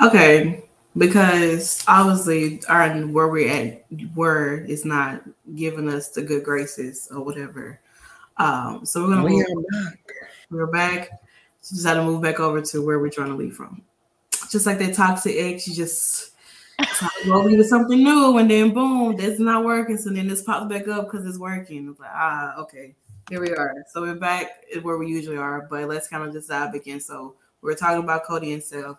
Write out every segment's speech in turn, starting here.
Okay, because obviously our where we're at word is not giving us the good graces or whatever. Um, so we're gonna we move, back. We're back. So just had to move back over to where we're trying to leave from. Just like that toxic ex, you just over to something new, and then boom, that's not working. So then this pops back up because it's working. It's like ah, okay, here we are. So we're back where we usually are, but let's kind of just dive again. So we're talking about Cody and Seth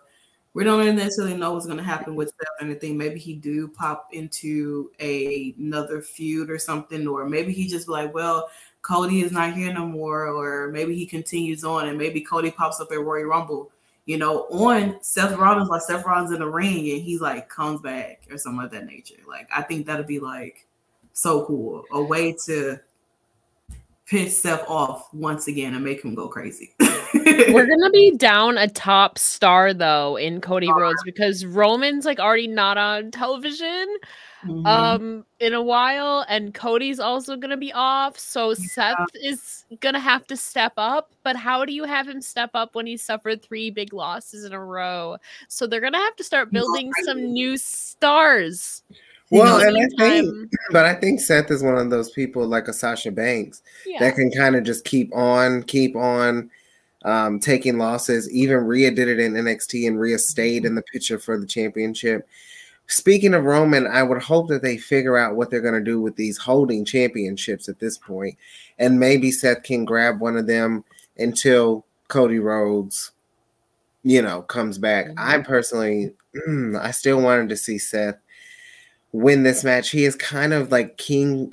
we don't necessarily know what's going to happen with Seth or anything. Maybe he do pop into a, another feud or something, or maybe he just be like, well, Cody is not here no more, or maybe he continues on, and maybe Cody pops up at Royal Rumble, you know, on Seth Rollins, like Seth Rollins in the ring, and he like comes back or something of that nature. Like I think that'd be like so cool, a way to piss Seth off once again and make him go crazy. We're gonna be down a top star though in Cody Rhodes because Roman's like already not on television mm-hmm. um in a while and Cody's also gonna be off. So yeah. Seth is gonna have to step up. But how do you have him step up when he suffered three big losses in a row? So they're gonna have to start building some new stars. Well, and I think, but I think Seth is one of those people like a Sasha Banks yeah. that can kind of just keep on, keep on um, taking losses. Even Rhea did it in NXT, and Rhea stayed in the picture for the championship. Speaking of Roman, I would hope that they figure out what they're going to do with these holding championships at this point, and maybe Seth can grab one of them until Cody Rhodes, you know, comes back. Mm-hmm. I personally, mm, I still wanted to see Seth win this match. He is kind of like king,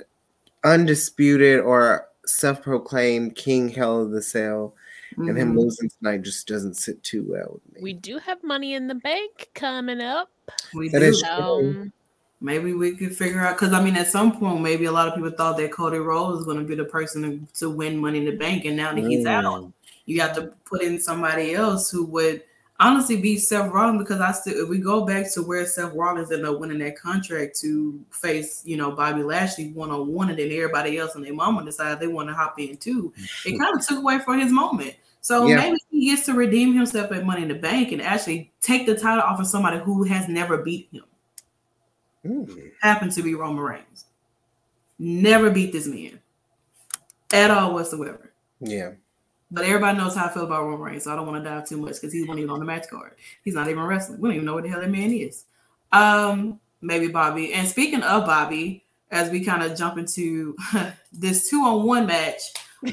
undisputed or self-proclaimed king hell of the cell mm-hmm. and him losing tonight just doesn't sit too well with me. We do have money in the bank coming up. We that do. Um, maybe we could figure out because I mean, at some point, maybe a lot of people thought that Cody Rhodes was going to be the person to, to, win Money in the Bank, and now that mm. he's out, you have to put in somebody else who would honestly beat Seth Rollins because I still if we go back to where Seth Rollins ended up winning that contract to face, you know, Bobby Lashley one on one, and then everybody else and their mama decided they want to hop in too. It kind of took away from his moment. So yeah. maybe he gets to redeem himself at Money in the Bank and actually take the title off of somebody who has never beat him. Mm. Happened to be Roman Reigns. Never beat this man at all whatsoever. Yeah. But everybody knows how I feel about Roman Reigns, so I don't want to dive too much because he's not even on the match card. He's not even wrestling. We don't even know what the hell that man is. Um, maybe Bobby. And speaking of Bobby, as we kind of jump into this two on one match,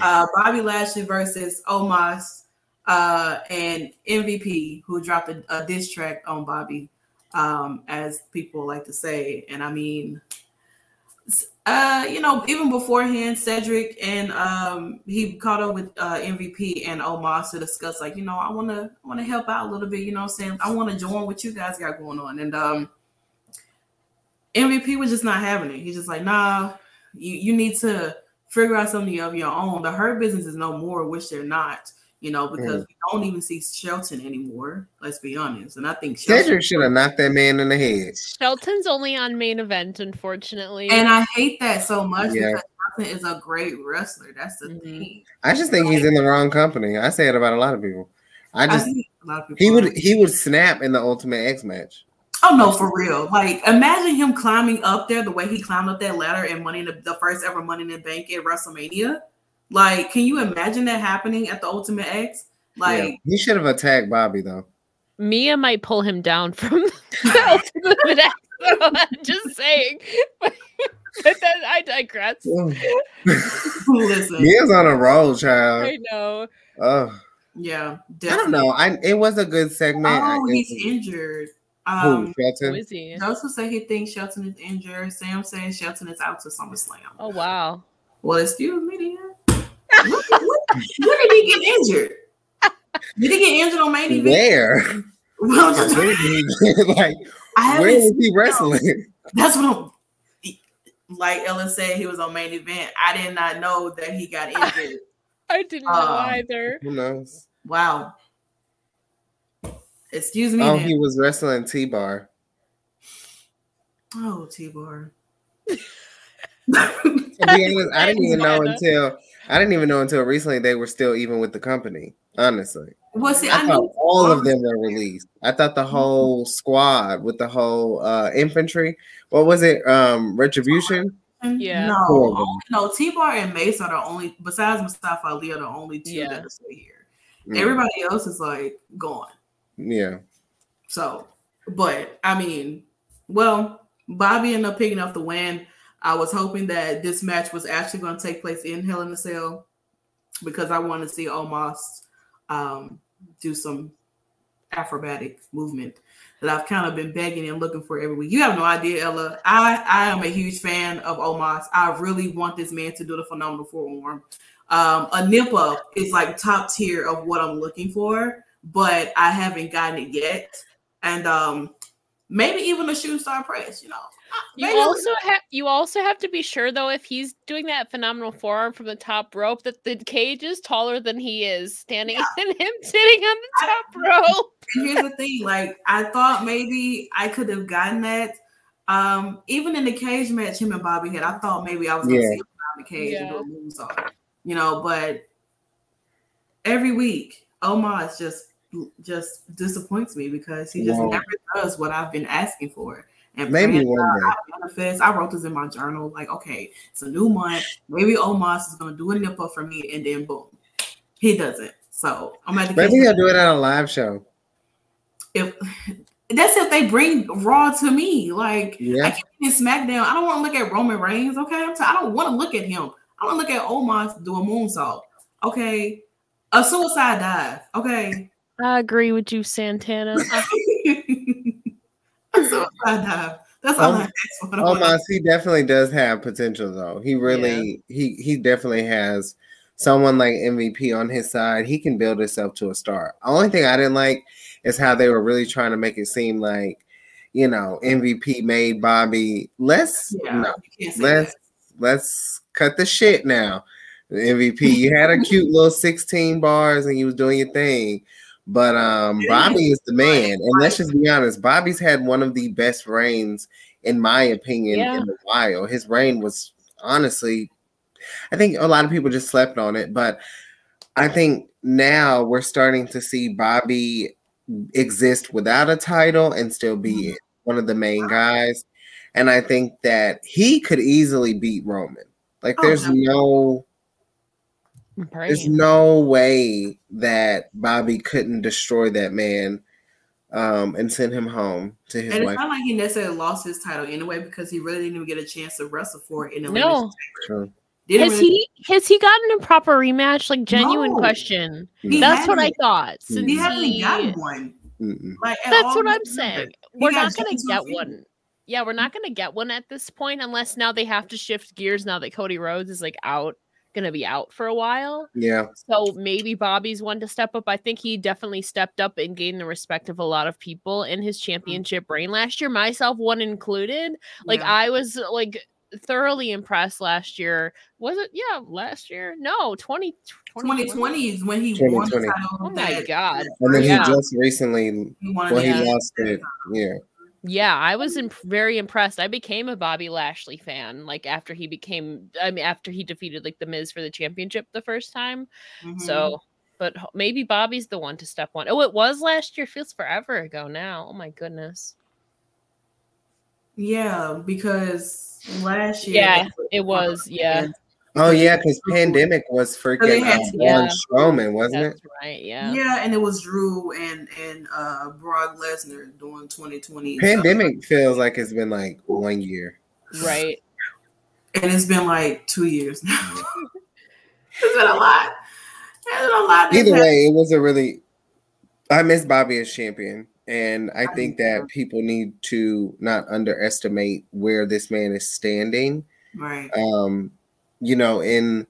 uh, Bobby Lashley versus Omos uh, and MVP, who dropped a, a diss track on Bobby, um, as people like to say. And I mean, uh, you know, even beforehand, Cedric and um, he caught up with uh, MVP and Omos to discuss, like, you know, I want to want to help out a little bit. You know, I'm saying I want to join what you guys got going on, and um, MVP was just not having it. He's just like, nah, you you need to figure out something of your own. The hurt business is no more, which they're not, you know, because mm. we don't even see Shelton anymore. Let's be honest. And I think Cedric should have knocked that man in the head. Shelton's only on main event, unfortunately. And I hate that so much yeah. because Shelton is a great wrestler. That's the mm-hmm. thing. I just think like, he's in the wrong company. I say it about a lot of people. I just I he would he would snap in the Ultimate X match. Oh no, for real. Like imagine him climbing up there the way he climbed up that ladder and money in the, the first ever money in the bank at WrestleMania. Like, can you imagine that happening at the Ultimate X? Like yeah. he should have attacked Bobby though. Mia might pull him down from the Ultimate X. I'm just saying. but then I digress. Listen. Mia's on a roll, child. I know. Oh. Yeah, definitely. I don't know. I it was a good segment. Oh, he's injured. Um, Who, Shelton? Who is he? Those who say he thinks Shelton is injured. Sam says Shelton is out to SummerSlam. Oh wow. Well, excuse me, then. when, did he get injured? Did he get injured on main event? Where? Well, like, where is he wrestling? That's what I'm. Like Ellen said, he was on main event. I did not know that he got injured. I didn't know um, either. Who knows? Wow. Excuse me. Oh, then. he was wrestling T Bar. Oh, T Bar. to be honest, I didn't even know until I didn't even know until recently they were still even with the company. Honestly. Well, see, I, I thought all of them were released. I thought the whole squad with the whole uh infantry. What was it? Um, retribution. Yeah. No, no. T Bar and Mace are the only. Besides Mustafa Ali, are the only two yeah. that still here. Mm. Everybody else is like gone. Yeah. So, but I mean, well, Bobby ended up picking up the win. I was hoping that this match was actually going to take place in Hell in a Cell because I want to see Omos um, do some acrobatic movement that I've kind of been begging and looking for every week. You have no idea, Ella. I, I am a huge fan of Omos. I really want this man to do the phenomenal forearm. Um, a nip up is like top tier of what I'm looking for, but I haven't gotten it yet. And um, maybe even a shooting star press, you know. You also have you also have to be sure though if he's doing that phenomenal forearm from the top rope that the cage is taller than he is standing yeah. and him sitting on the top I, rope. here's the thing, like I thought maybe I could have gotten that. Um, even in the cage match, him and Bobby had, I thought maybe I was gonna yeah. see him around the cage yeah. and do a moonsault, you know, but every week, Omos just just disappoints me because he just never does what I've been asking for. And maybe one day. I manifest. I wrote this in my journal. Like, okay, it's a new month. Maybe Omos is gonna do a nipple for me, and then boom, he doesn't. So I'm at the maybe he'll do it on a live show. If that's if they bring Raw to me, like yeah. I can't in SmackDown. I don't want to look at Roman Reigns. Okay, I'm t- I don't want to look at him. I want to look at Omos do a moonsault. Okay, a suicide dive. Okay, I agree with you, Santana. so I That's all um, I Oh my, he definitely does have potential though. He really yeah. he he definitely has someone like MVP on his side. He can build himself to a star. Only thing I didn't like is how they were really trying to make it seem like you know MVP made Bobby. Let's yeah, no, let's that. let's cut the shit now. MVP, you had a cute little 16 bars and you was doing your thing. But um, Bobby is the man, and let's just be honest. Bobby's had one of the best reigns, in my opinion, yeah. in a while. His reign was honestly, I think a lot of people just slept on it, but I think now we're starting to see Bobby exist without a title and still be mm-hmm. one of the main guys. And I think that he could easily beat Roman. Like, oh, there's no there's no way that Bobby couldn't destroy that man um, and send him home to his and wife. it's not like he necessarily lost his title anyway because he really didn't even get a chance to wrestle for it in the no. Has really- he has he gotten a proper rematch? Like genuine no. question. He That's what I thought. Since he hasn't gotten one. Like, That's what I'm saying. We're not gonna get one. Yeah, we're not gonna get one at this point unless now they have to shift gears now that Cody Rhodes is like out going to be out for a while. Yeah. So maybe Bobby's one to step up. I think he definitely stepped up and gained the respect of a lot of people in his mm-hmm. championship reign last year, myself one included. Like yeah. I was like thoroughly impressed last year. Was it? Yeah, last year. No, 20, 2020 is when he won the title. Oh my god! And then yeah. he just recently, he well, he lost it. Yeah. Yeah, I was imp- very impressed. I became a Bobby Lashley fan like after he became I mean after he defeated like the Miz for the championship the first time. Mm-hmm. So, but maybe Bobby's the one to step one. Oh, it was last year. Feels forever ago now. Oh my goodness. Yeah, because last year Yeah, it was. Yeah. Oh yeah, because pandemic was freaking uh, yeah. Strowman, wasn't That's it? Right. Yeah. Yeah, and it was Drew and and uh Brock Lesnar doing 2020. Pandemic so. feels like it's been like one year. Right. And it's been like two years now. it's been a lot. It's been a lot. Either way, it was a really. I miss Bobby as champion. And I think that people need to not underestimate where this man is standing. Right. Um, you know, in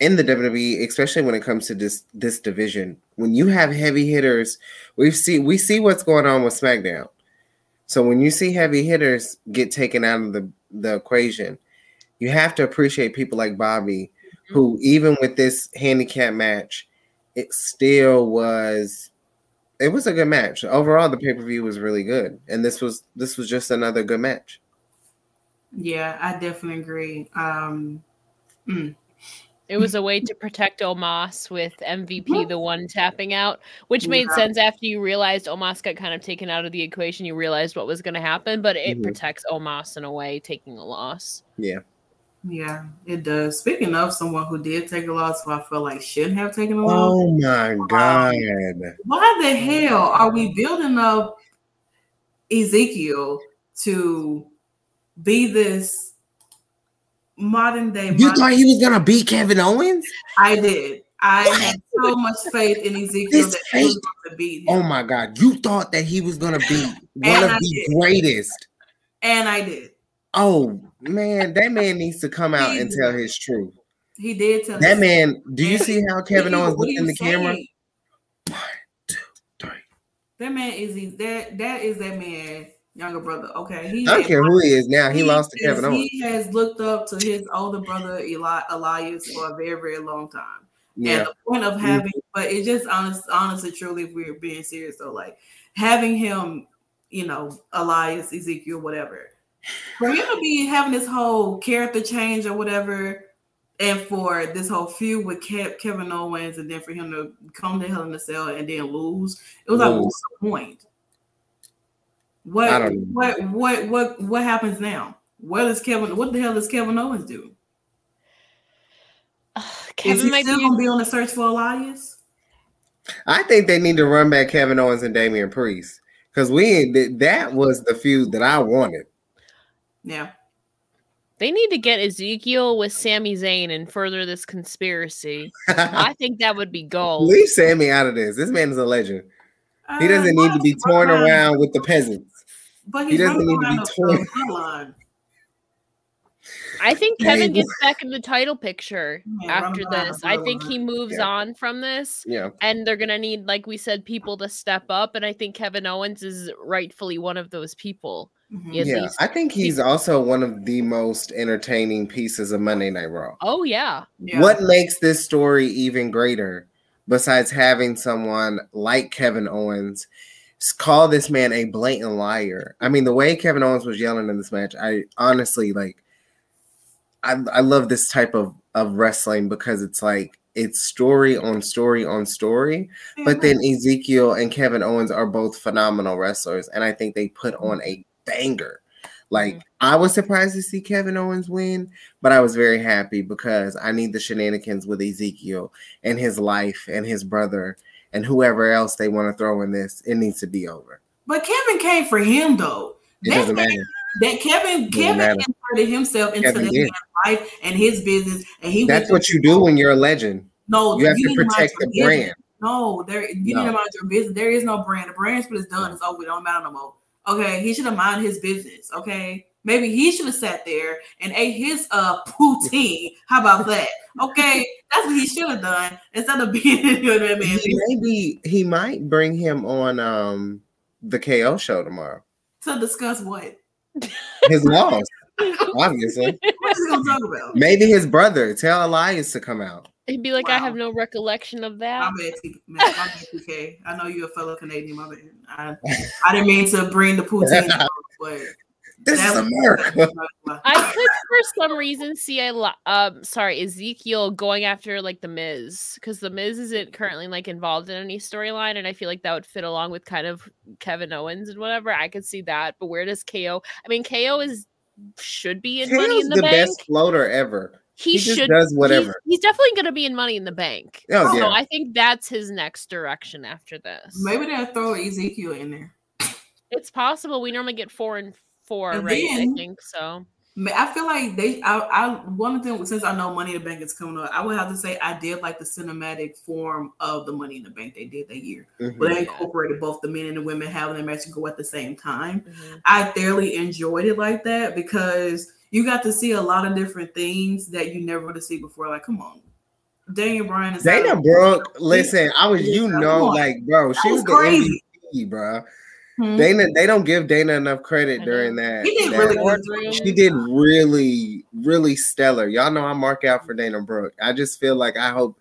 in the WWE, especially when it comes to this this division, when you have heavy hitters, we see we see what's going on with SmackDown. So when you see heavy hitters get taken out of the, the equation, you have to appreciate people like Bobby, mm-hmm. who even with this handicap match, it still was it was a good match. Overall, the pay-per-view was really good. And this was this was just another good match. Yeah, I definitely agree. Um Mm. It was a way to protect Omos with MVP, the one tapping out, which made yeah. sense after you realized Omos got kind of taken out of the equation. You realized what was going to happen, but it mm-hmm. protects Omos in a way, taking a loss. Yeah. Yeah, it does. Speaking of someone who did take a loss, who I feel like shouldn't have taken a loss. Oh my god! why the hell are we building up Ezekiel to be this modern day. You thought he was gonna beat Kevin Owens? I did. I had so much faith in Ezekiel that he was going to beat him. Oh my god! You thought that he was gonna be one of I the did. greatest, and I did. Oh man, that man needs to come out and tell his truth. He did tell that man. Do you see how Kevin Owens looked in the saying? camera? One, two, three. That man is that that is that man younger brother. Okay, he I don't care who he is now. He, he lost to Kevin Owens. He has looked up to his older brother Eli, Elias for a very, very long time. Yeah. And the point of having, mm-hmm. but it just honest, honestly, truly, if we're being serious, though, like having him, you know, Elias, Ezekiel, whatever, for him to be having this whole character change or whatever, and for this whole feud with Kev, Kevin Owens, and then for him to come to Hell in the Cell and then lose, it was like, what's the point? What what what what what happens now? What does Kevin? What the hell does Kevin Owens do? Uh, Kevin Is he still be... gonna be on the search for Elias? I think they need to run back Kevin Owens and Damian Priest because we that was the feud that I wanted. Yeah. They need to get Ezekiel with Sami Zayn and further this conspiracy. I think that would be gold. Leave Sami out of this. This man is a legend. He doesn't uh, need to be torn around with the peasants. But he doesn't need to be torn. I think Kevin gets back in the title picture yeah, after this. I think he moves yeah. on from this. Yeah. And they're gonna need, like we said, people to step up. And I think Kevin Owens is rightfully one of those people. Mm-hmm. Yeah, I think he's also one of the most entertaining pieces of Monday Night Raw. Oh yeah. yeah. What makes this story even greater besides having someone like Kevin Owens call this man a blatant liar. I mean, the way Kevin Owens was yelling in this match, I honestly like. I I love this type of of wrestling because it's like it's story on story on story. But then Ezekiel and Kevin Owens are both phenomenal wrestlers, and I think they put on a banger. Like mm-hmm. I was surprised to see Kevin Owens win, but I was very happy because I need the shenanigans with Ezekiel and his life and his brother and whoever else they want to throw in this. It needs to be over. But Kevin came for him though. It that doesn't matter. That Kevin Kevin matter. inserted himself into Kevin the life and his business, and he. That's what you do when you're a legend. No, you have to protect the brand. No, there you no. need to mind your business. There is no brand. The brand split is done. It's over. It don't matter no more. Okay, he should have mind his business. Okay, maybe he should have sat there and ate his uh poutine. How about that? Okay, that's what he should have done instead of being you know man. Maybe he might bring him on um the KO show tomorrow to discuss what his loss. obviously, what is he gonna talk about? Maybe his brother. Tell Elias to come out. He'd be like, wow. I have no recollection of that. My bad, man. My bad, TK. I know you're a fellow Canadian. My bad. I, I didn't mean to bring the poutine, but this is America. I could, for some reason, see a lot. Um, sorry, Ezekiel going after like the Miz because the Miz isn't currently like involved in any storyline, and I feel like that would fit along with kind of Kevin Owens and whatever. I could see that, but where does KO? I mean, KO is should be in KO's Money in the, the Bank. best floater ever he, he should does whatever. He's, he's definitely going to be in Money in the Bank. Oh, so yeah. I think that's his next direction after this. Maybe they'll throw Ezekiel in there. It's possible. We normally get four and four, and right? Then, I think so. I feel like they. I, I one of them since I know Money in the Bank is coming up. I would have to say I did like the cinematic form of the Money in the Bank they did that year, mm-hmm. but they incorporated both the men and the women having their match go at the same time. Mm-hmm. I thoroughly enjoyed it like that because you got to see a lot of different things that you never would have seen before. Like, come on. Daniel Bryan is Dana Brooke. Listen, I was, you know, like, bro, she was, was crazy. the MVP, bro. Hmm. Dana, they don't give Dana enough credit during that. He did that, really good. She did really, really stellar. Y'all know I mark out for Dana Brooke. I just feel like I hope,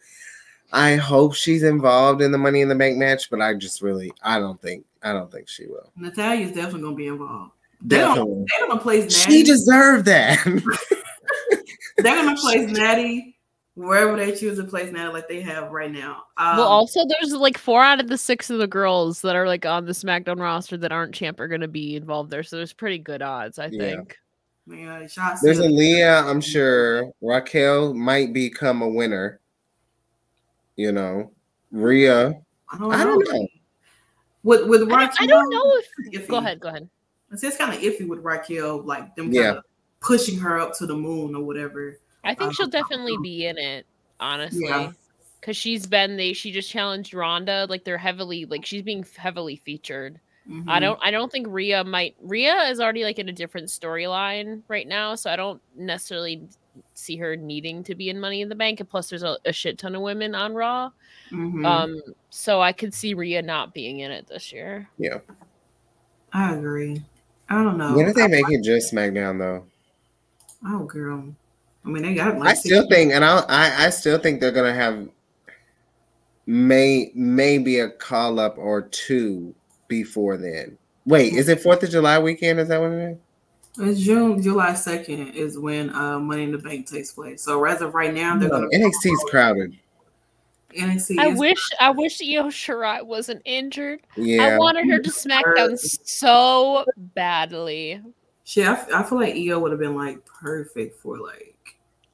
I hope she's involved in the Money in the Bank match, but I just really, I don't think, I don't think she will. Natalya's definitely gonna be involved. They're gonna, they're gonna place Natty. She deserved that. they're gonna place Natty wherever they choose to place now, like they have right now. Um, well, also there's like four out of the six of the girls that are like on the SmackDown roster that aren't champ are going to be involved there, so there's pretty good odds, I yeah. think. Yeah, there's Aliyah, I'm sure. Raquel might become a winner. You know, Rhea. I don't know. I don't know. With with Raquel, I don't know if. Go ahead. Go ahead. It's just kind of iffy with Raquel, like them yeah. pushing her up to the moon or whatever. I think um, she'll definitely be in it, honestly. Yeah. Cause she's been they she just challenged Rhonda. Like they're heavily like she's being heavily featured. Mm-hmm. I don't I don't think Rhea might Rhea is already like in a different storyline right now, so I don't necessarily see her needing to be in Money in the Bank. And plus, there's a, a shit ton of women on Raw, mm-hmm. um, so I could see Rhea not being in it this year. Yeah, I agree. I don't know. When did they make it just SmackDown though? Oh, girl. I mean, they got. Like I still think, and I, I, I still think they're gonna have may maybe a call up or two before then. Wait, is it Fourth of July weekend? Is that what it is? It's June, July second is when uh, Money in the Bank takes place. So as of right now, they're no, gonna NXT's crowded. NXT. I wish I wish Io Shirai wasn't injured. Yeah, I wanted her to SmackDown so badly. She, I, I feel like Io would have been like perfect for like.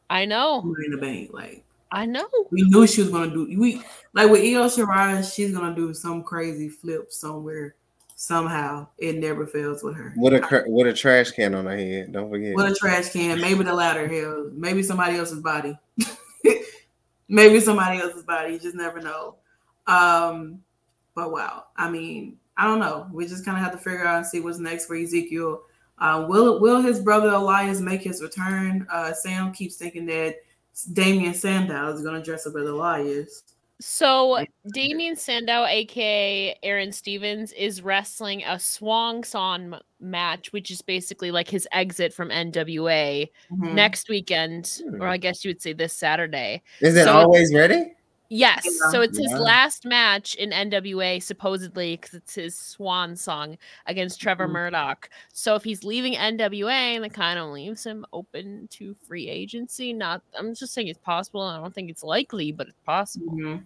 I know. Money in the Bank, like. I know. We knew she was gonna do. We like with Io Shirai, she's gonna do some crazy flip somewhere somehow. It never fails with her. What a what a trash can on her head. Don't forget. What a trash can. Maybe the ladder. Hell, maybe somebody else's body. maybe somebody else's body. You just never know. Um, but wow. I mean, I don't know. We just kind of have to figure out and see what's next for Ezekiel. Uh, will will his brother Elias make his return? Uh, Sam keeps thinking that Damien Sandow is going to dress up as Elias. So Damien Sandow, aka Aron Stevens, is wrestling a Swan Song match, which is basically like his exit from NWA mm-hmm. next weekend, or hmm. I guess you would say this Saturday. Is it so always ready? Yes. Yeah. So it's his yeah. last match in NWA, supposedly, because it's his swan song against Trevor mm-hmm. Murdoch. So if he's leaving NWA, that kind of leaves him open to free agency. Not, I'm just saying it's possible. I don't think it's likely, but it's possible. Mm-hmm.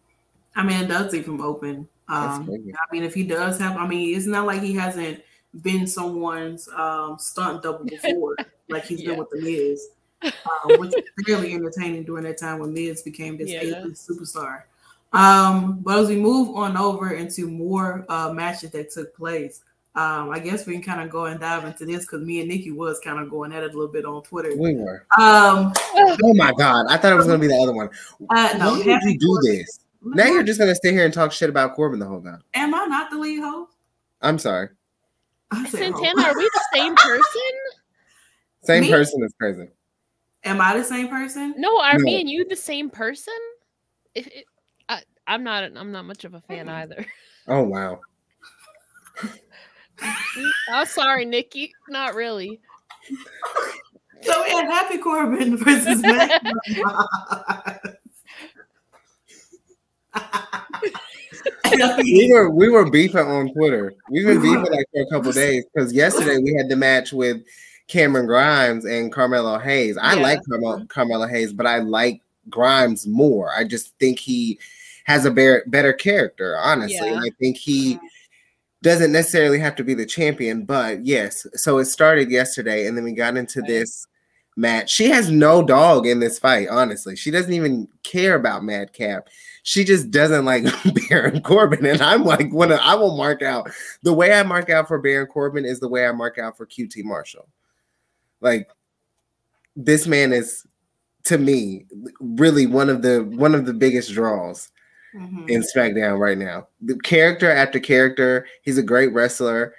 I mean, it does leave him open. Um, I mean, if he does have, I mean, it's not like he hasn't been someone's um, stunt double before, like he's yeah. been with the Miz um, which was fairly entertaining during that time when Miz became this yeah. superstar. Um, but as we move on over into more uh, matches that took place, um, I guess we can kind of go and dive into this because me and Nikki was kind of going at it a little bit on Twitter. We were. Um, oh my god, I thought it was going to be the other one. Uh, no, Why did you do this? Now you're just going to sit here and talk shit about Corbin the whole time. Am I not the lead host? I'm sorry. Santana, are we the same person? Same me? person is crazy. Am I the same person? No, are no. me and you the same person? If it, I, am not. I'm not much of a fan either. Oh wow. I'm sorry, Nikki. Not really. So we had Happy Corbin versus Matt. we were we were beefing on Twitter. We've been beefing like for a couple days because yesterday we had the match with Cameron Grimes and Carmelo Hayes. I yeah. like Carmelo, Carmelo Hayes, but I like Grimes more. I just think he has a better, better character, honestly. Yeah. I think he doesn't necessarily have to be the champion, but yes. So it started yesterday, and then we got into right. this match. She has no dog in this fight, honestly. She doesn't even care about Madcap. She just doesn't like Baron Corbin. And I'm like, when I will mark out the way I mark out for Baron Corbin is the way I mark out for QT Marshall. Like this man is to me really one of the one of the biggest draws mm-hmm. in SmackDown right now. The character after character, he's a great wrestler.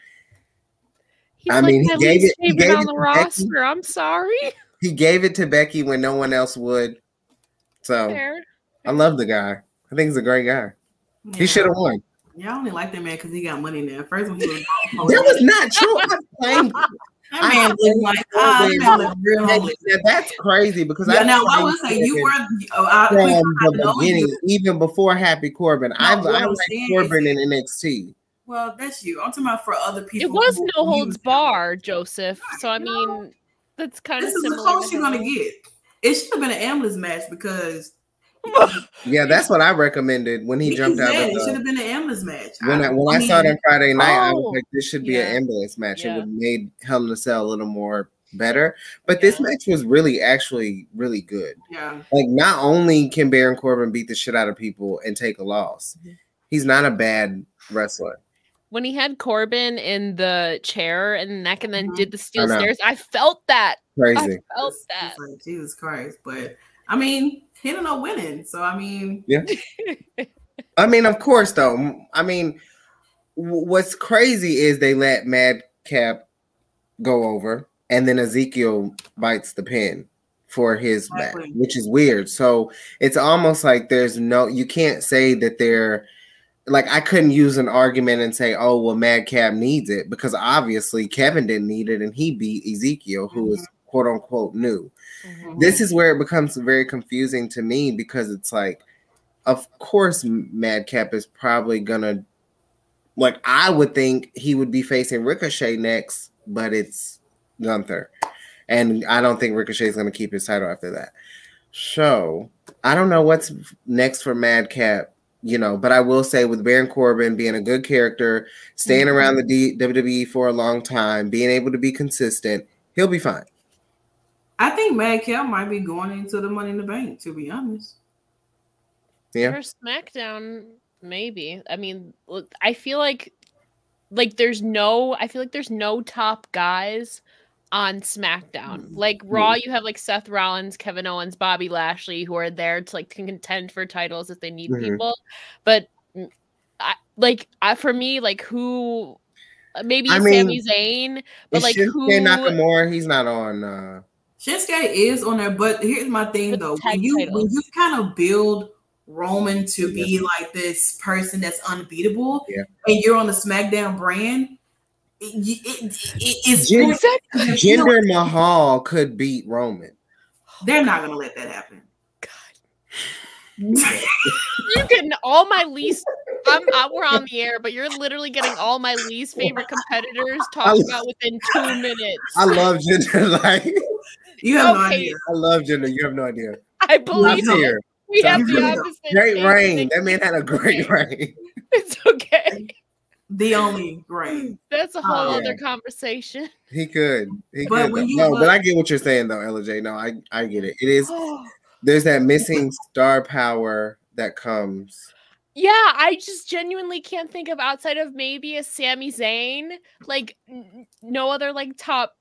He's I like mean, he gave it, he gave on it the roster. Becky. I'm sorry. He gave it to Becky when no one else would. So Fair. I love the guy. I think he's a great guy. Yeah. He should have won. Yeah, I only like that man because he got money now. First when he was that was not true. That man looked like oh, real that's crazy because yeah, I know I would say you were oh, I, from the beginning, you. even before Happy Corbin. No, I I like Corbin in NXT. Well, that's you. I'm talking about for other people. It was no holds bar, Joseph. So I mean, that's kind this of is the close you're gonna get. It should have been an ambulance match because yeah, that's what I recommended when he, he jumped out. Yeah, it should have been an ambulance match. When I, when I, I saw it on Friday night, oh, I was oh, like, "This should be yeah. an ambulance match." Yeah. It would have made Hell in a Cell a little more better. But yeah. this match was really, actually, really good. Yeah. Like, not only can Baron Corbin beat the shit out of people and take a loss, mm-hmm. he's not a bad wrestler. When he had Corbin in the chair and neck and then mm-hmm. did the steel I stairs, I felt that. Crazy. I felt that. Like, Jesus Christ. But I mean, he don't winning. So I mean, yeah. I mean, of course, though. I mean, what's crazy is they let Madcap go over and then Ezekiel bites the pin for his exactly. back, which is weird. So it's almost like there's no you can't say that they're like I couldn't use an argument and say, oh well, Madcap needs it because obviously Kevin didn't need it and he beat Ezekiel, who mm-hmm. is quote unquote new. Mm-hmm. This is where it becomes very confusing to me because it's like, of course, Madcap is probably gonna like I would think he would be facing Ricochet next, but it's Gunther. And I don't think Ricochet is to keep his title after that. So I don't know what's next for Madcap, you know, but I will say with Baron Corbin being a good character, staying mm-hmm. around the D- WWE for a long time, being able to be consistent, he'll be fine. I think Madcap might be going into the Money in the Bank, to be honest. Yeah. For SmackDown, maybe. I mean, look, I feel like like there's no I feel like there's no top guys on SmackDown. Mm-hmm. Like Raw, you have like Seth Rollins, Kevin Owens, Bobby Lashley, who are there to like contend for titles if they need mm-hmm. people. But mm, I, like I, for me, like who maybe I mean, Sami Zayn, but like Shinsuke who Nakamura, he's not on. uh Shinsuke is on there, but here's my thing though: when you titles. when you kind of build Roman to be like this person that's unbeatable, yeah. and you're on the SmackDown brand it, it, it's Jinder, Jinder Mahal could beat Roman. They're not gonna let that happen. God. you're getting all my least. I'm, I, we're on the air, but you're literally getting all my least favorite competitors talked about within two minutes. I love Jinder. Like you have okay. no idea. I love Jinder. You have no idea. I believe it. We have the opposite. Great reign. That man had a great reign. It's okay the only great. That's a whole oh, other conversation. He could. He but could. When you no, look, but uh, I get what you're saying though, LJ. No, I I get it. It is. there's that missing star power that comes. Yeah, I just genuinely can't think of outside of maybe a Sami Zayn, like n- no other like top.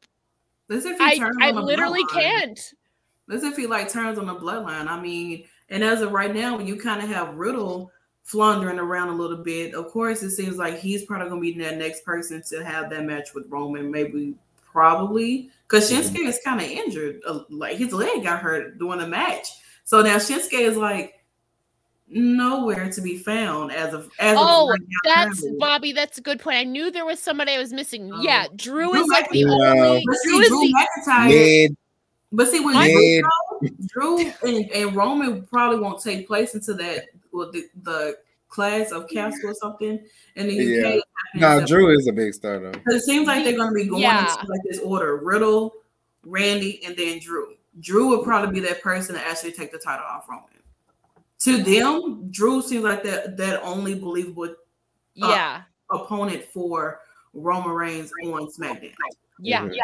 This if he I, I literally can't. This if he like turns on the bloodline. I mean, and as of right now, when you kind of have Riddle floundering around a little bit. Of course, it seems like he's probably gonna be that next person to have that match with Roman. Maybe, probably, because mm-hmm. Shinsuke is kind of injured. Uh, like his leg got hurt during the match, so now Shinsuke is like nowhere to be found as of as of oh of that's Bobby that's a good point I knew there was somebody I was missing um, yeah Drew, Drew is like the only Drew, Drew McIntyre but see when Drew, Drew and, and Roman probably won't take place until that well, the, the Clash of Castle or something in the UK. Yeah. No, Drew is a big star though. It seems like they're going to be going yeah. into like this order: Riddle, Randy, and then Drew. Drew would probably be that person to actually take the title off Roman. To them, Drew seems like that that only believable uh, yeah opponent for Roman Reigns on SmackDown. Yeah, mm-hmm. yeah.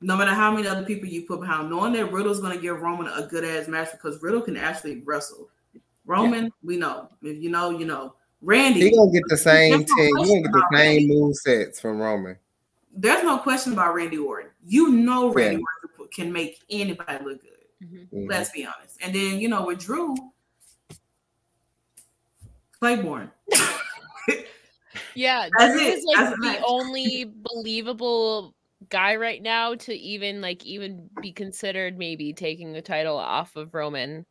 No matter how many other people you put behind, knowing that Riddle's going to give Roman a good ass match because Riddle can actually wrestle. Roman, yeah. we know. If you know, you know. Randy, he gonna get the same ten. You gonna get the same move sets from Roman. There's no question about Randy Orton. You know, Randy yeah. Orton can make anybody look good. Mm-hmm. mm-hmm. Let's be honest. And then you know with Drew, Claymore. yeah, Drew is like That's the only believable guy right now to even like even be considered maybe taking the title off of Roman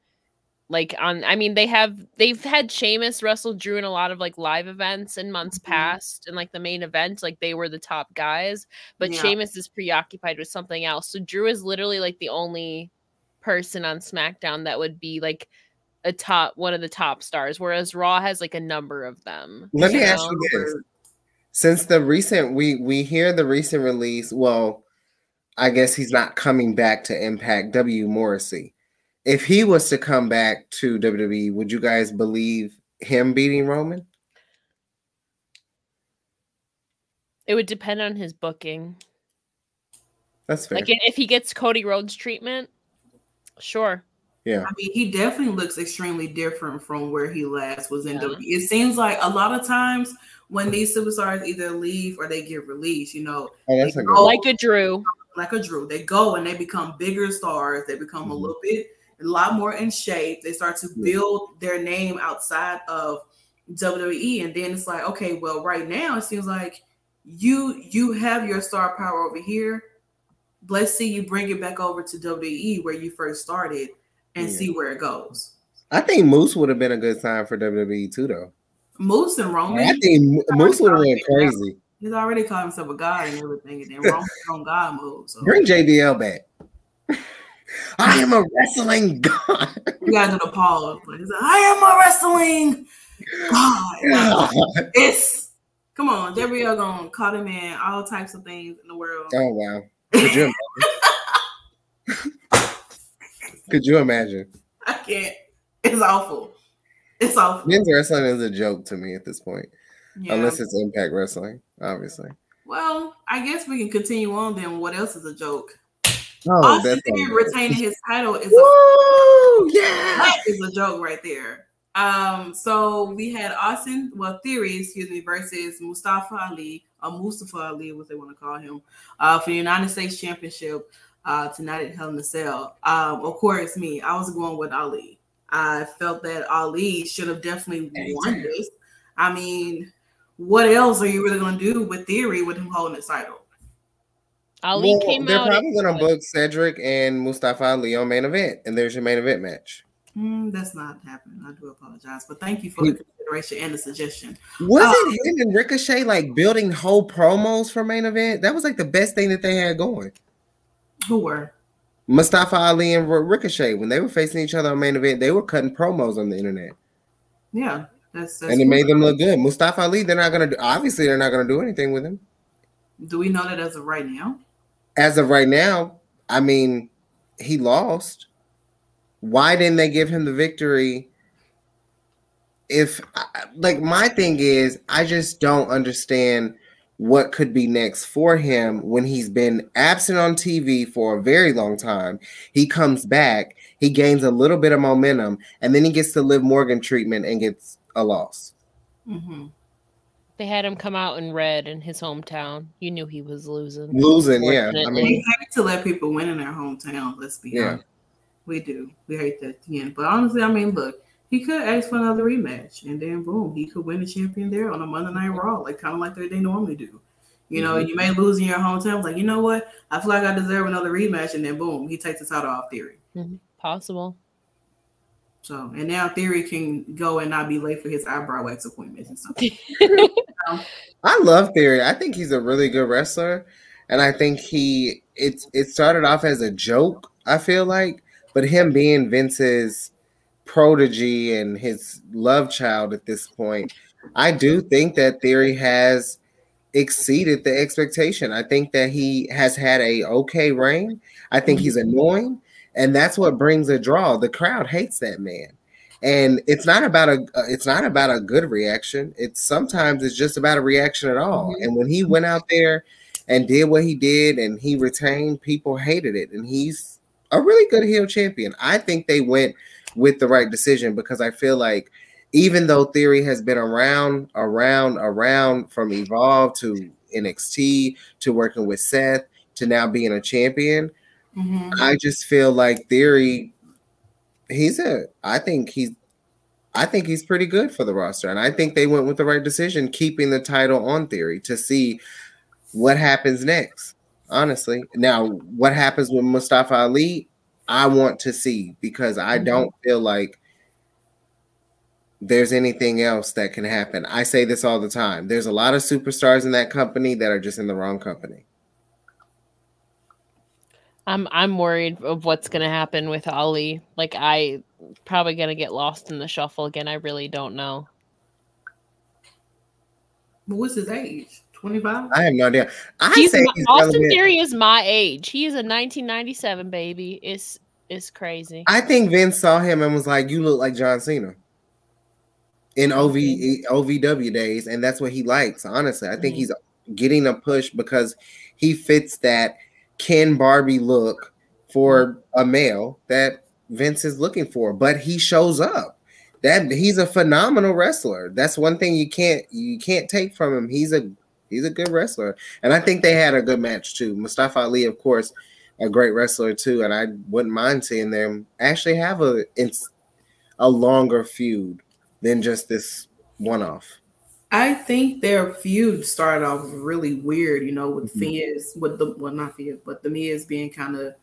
like on I mean they have they've had Sheamus wrestle Drew in a lot of like live events in months mm-hmm. past and like the main event like they were the top guys but yeah. Sheamus is preoccupied with something else so Drew is literally like the only person on SmackDown that would be like a top one of the top stars whereas Raw has like a number of them let me know? ask you this since the recent we we hear the recent release well I guess he's not coming back to Impact W Morrissey if he was to come back to WWE, would you guys believe him beating Roman? It would depend on his booking. That's fair. Like if he gets Cody Rhodes treatment, sure. Yeah. I mean, he definitely looks extremely different from where he last was in yeah. WWE. It seems like a lot of times when these superstars either leave or they get released, you know, oh, go, like a Drew, like a Drew, they go and they become bigger stars. They become mm-hmm. a little bit, a lot more in shape. They start to build their name outside of WWE, and then it's like, okay, well, right now it seems like you you have your star power over here. Let's see you bring it back over to WWE where you first started and yeah. see where it goes. I think Moose would have been a good sign for WWE too, though. Moose and Roman. I think Moose would have went crazy. He's already called himself a god and everything, and then Roman on God mode. So. Bring JBL back. I am a wrestling god. You gotta do the pause. Like, I am a wrestling god. it's come on, JBL gonna call him in all types of things in the world. Oh wow. Could you imagine? I can't. It's awful. It's awful. Men's wrestling is a joke to me at this point, yeah. unless it's Impact Wrestling, obviously. Well, I guess we can continue on. Then, what else is a joke? Oh, Austin Theory retaining his title is Woo, a yeah, that is a joke right there. Um, so we had Austin, well, Theory, excuse me, versus Mustafa Ali, or Mustafa Ali, what they want to call him, uh, for the United States Championship uh, tonight at Hell in a Cell. Um, of course, me, I was going with Ali. I felt that Ali should have definitely won this. I mean, what else are you really going to do with Theory with him holding the title? Ali well, came they're out. They're probably going to book Cedric and Mustafa Ali on main event, and there's your main event match. Mm, that's not happening. I do apologize, but thank you for the consideration and the suggestion. Was um, it him and Ricochet like building whole promos for main event? That was like the best thing that they had going. Who were? Mustafa Ali and Ricochet when they were facing each other on main event, they were cutting promos on the internet. Yeah, that's, that's and it made them look good. Mustafa Ali, they're not gonna do. Obviously, they're not gonna do anything with him. Do we know that as of right now? As of right now, I mean, he lost. Why didn't they give him the victory? If like my thing is, I just don't understand what could be next for him when he's been absent on TV for a very long time. He comes back, he gains a little bit of momentum, and then he gets to Liv Morgan treatment and gets a loss. Mm-hmm. They had him come out in red in his hometown. You knew he was losing. Losing, yeah. I mean, we hate to let people win in their hometown. Let's be yeah. honest. We do. We hate that at the end. But honestly, I mean, look, he could ask for another rematch, and then boom, he could win the champion there on a Monday Night Raw, like kind of like they, they normally do. You know, mm-hmm. you may lose in your hometown. Like, you know what? I feel like I deserve another rematch, and then boom, he takes the title off Theory. Mm-hmm. Possible. So, and now Theory can go and not be late for his eyebrow wax appointments and stuff. I love Theory. I think he's a really good wrestler, and I think he it's it started off as a joke. I feel like, but him being Vince's protege and his love child at this point, I do think that Theory has exceeded the expectation. I think that he has had a okay reign. I think he's annoying, and that's what brings a draw. The crowd hates that man. And it's not about a it's not about a good reaction. It's sometimes it's just about a reaction at all. Mm-hmm. And when he went out there and did what he did and he retained, people hated it. And he's a really good heel champion. I think they went with the right decision because I feel like even though Theory has been around, around, around from Evolve to NXT to working with Seth to now being a champion, mm-hmm. I just feel like Theory, he's a, I think he's, I think he's pretty good for the roster. And I think they went with the right decision, keeping the title on Theory to see what happens next. Honestly, now what happens with Mustafa Ali, I want to see because I mm-hmm. don't feel like there's anything else that can happen. I say this all the time. There's a lot of superstars in that company that are just in the wrong company. I'm I'm worried of what's gonna happen with Ali. Like I probably gonna get lost in the shuffle again. I really don't know. What's his age? 25? I have no idea. I he's say my, Austin Theory is my age. He is a 1997 baby. It's It's crazy. I think Vince saw him and was like, "You look like John Cena." In OV OVW days, and that's what he likes. Honestly, I think mm-hmm. he's getting a push because he fits that Ken Barbie look for a male that Vince is looking for. But he shows up. That he's a phenomenal wrestler. That's one thing you can't you can't take from him. He's a he's a good wrestler, and I think they had a good match too. Mustafa Ali, of course, a great wrestler too, and I wouldn't mind seeing them actually have a a longer feud than just this one off. I think their feud started off really weird, you know, with mm-hmm. Fiz, with the well, not Fiz, but the Miz being kind of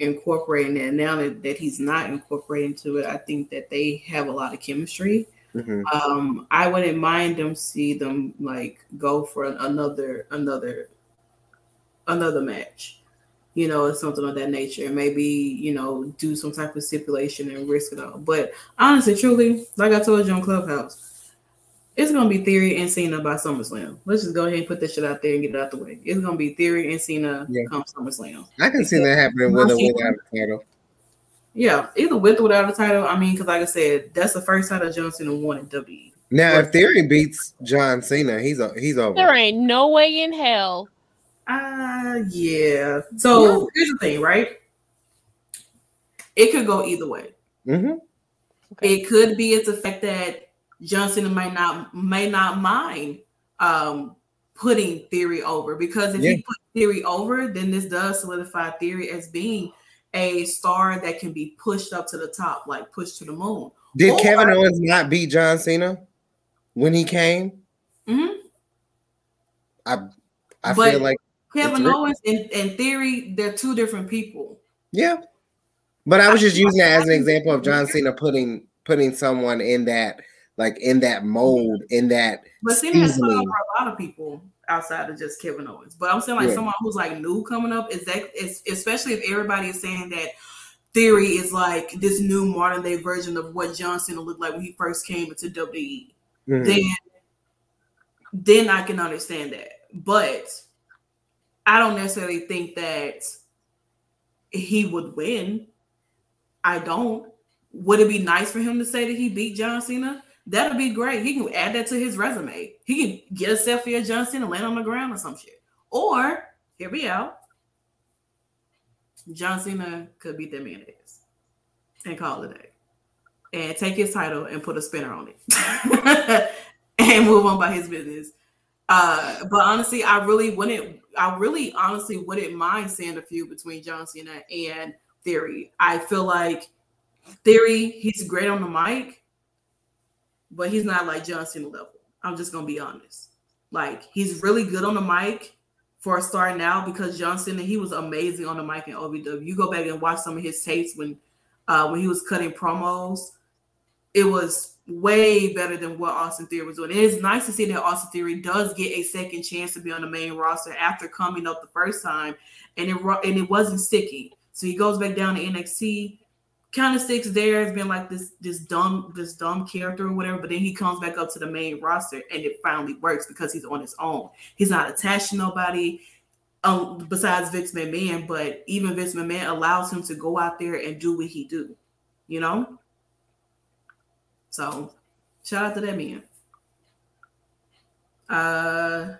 incorporating it. Now that, that he's not incorporating to it, I think that they have a lot of chemistry. Mm-hmm. Um, I wouldn't mind them see them like go for another another another match you know, or something of that nature. And maybe, you know, do some type of stipulation and risk it all. But honestly, truly, like I told you on Clubhouse, it's gonna be Theory and Cena by SummerSlam. Let's just go ahead and put this shit out there and get it out the way. It's gonna be Theory and Cena yeah. come SummerSlam. I can see that happening with or without a title. Yeah, either with or without a title. I mean, because like I said, that's the first title John Cena won in WWE. Now, if Theory beats John Cena, he's he's over. There ain't no way in hell uh yeah. So here's the thing, right? It could go either way. Mm-hmm. Okay. It could be it's the fact that John Cena might not may not mind um putting theory over because if yeah. you put theory over, then this does solidify theory as being a star that can be pushed up to the top, like pushed to the moon. Did or, Kevin Owens not beat John Cena when he came? Mm-hmm. I I but, feel like Kevin Owens and, and Theory, they're two different people. Yeah. But I was just using that as an example of John Cena putting putting someone in that like in that mold, in that but Cena has for a lot of people outside of just Kevin Owens. But I'm saying like yeah. someone who's like new coming up is that is especially if everybody is saying that Theory is like this new modern day version of what John Cena looked like when he first came into WWE. Mm-hmm. Then then I can understand that. But I don't necessarily think that he would win. I don't. Would it be nice for him to say that he beat John Cena? That'd be great. He can add that to his resume. He can get a selfie of John Cena, land on the ground or some shit. Or here we out. John Cena could beat that man ass and call it a day. And take his title and put a spinner on it. and move on by his business. Uh, but honestly, I really wouldn't I really honestly wouldn't mind seeing a feud between John Cena and Theory. I feel like Theory, he's great on the mic, but he's not like John Cena level. I'm just gonna be honest. Like he's really good on the mic for a start now because John Cena, he was amazing on the mic in OVW. You go back and watch some of his tapes when uh when he was cutting promos. It was way better than what Austin Theory was doing. It is nice to see that Austin Theory does get a second chance to be on the main roster after coming up the first time, and it and it wasn't sticky. So he goes back down to NXT, kind of sticks there as being like this this dumb this dumb character or whatever. But then he comes back up to the main roster, and it finally works because he's on his own. He's not attached to nobody. Um, besides Vince McMahon, but even Vince McMahon allows him to go out there and do what he do, you know. So shout out to that man. Uh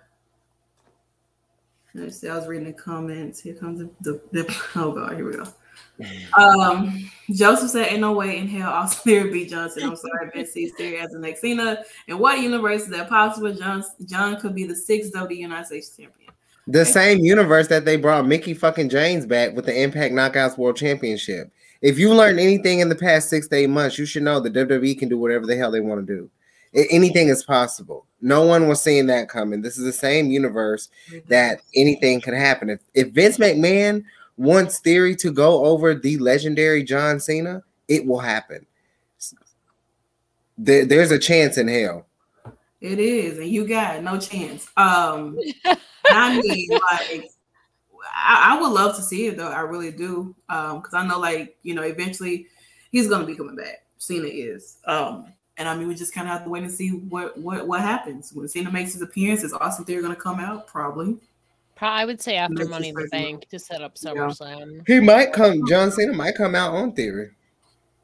let's see, I was reading the comments. Here comes the, the, the oh god, here we go. Um, Joseph said, "Ain't no way in hell Austin beat John Cena." I'm sorry, Ben sees Theory as the next Cena. In what universe is that possible? John John could be the sixth W United States champion. The same universe that they brought Mickie fucking James back with the Impact Knockouts World Championship. If you learned anything in the past six to eight months, you should know that WWE can do whatever the hell they want to do. Anything is possible. No one was seeing that coming. This is the same universe that anything can happen. If, if Vince McMahon wants Theory to go over the legendary John Cena, it will happen. There, there's a chance in hell. It is, and you got no chance. Um, I mean, like I, I, would love to see it though. I really do. Um, because I know like, you know, eventually he's gonna be coming back. Cena is. Um, and I mean we just kind of have to wait and see what what what happens. When Cena makes his appearance, is Austin Theory gonna come out? Probably. I would say after Money in the Bank to set up SummerSlam. Yeah. He might come. John Cena might come out on Theory.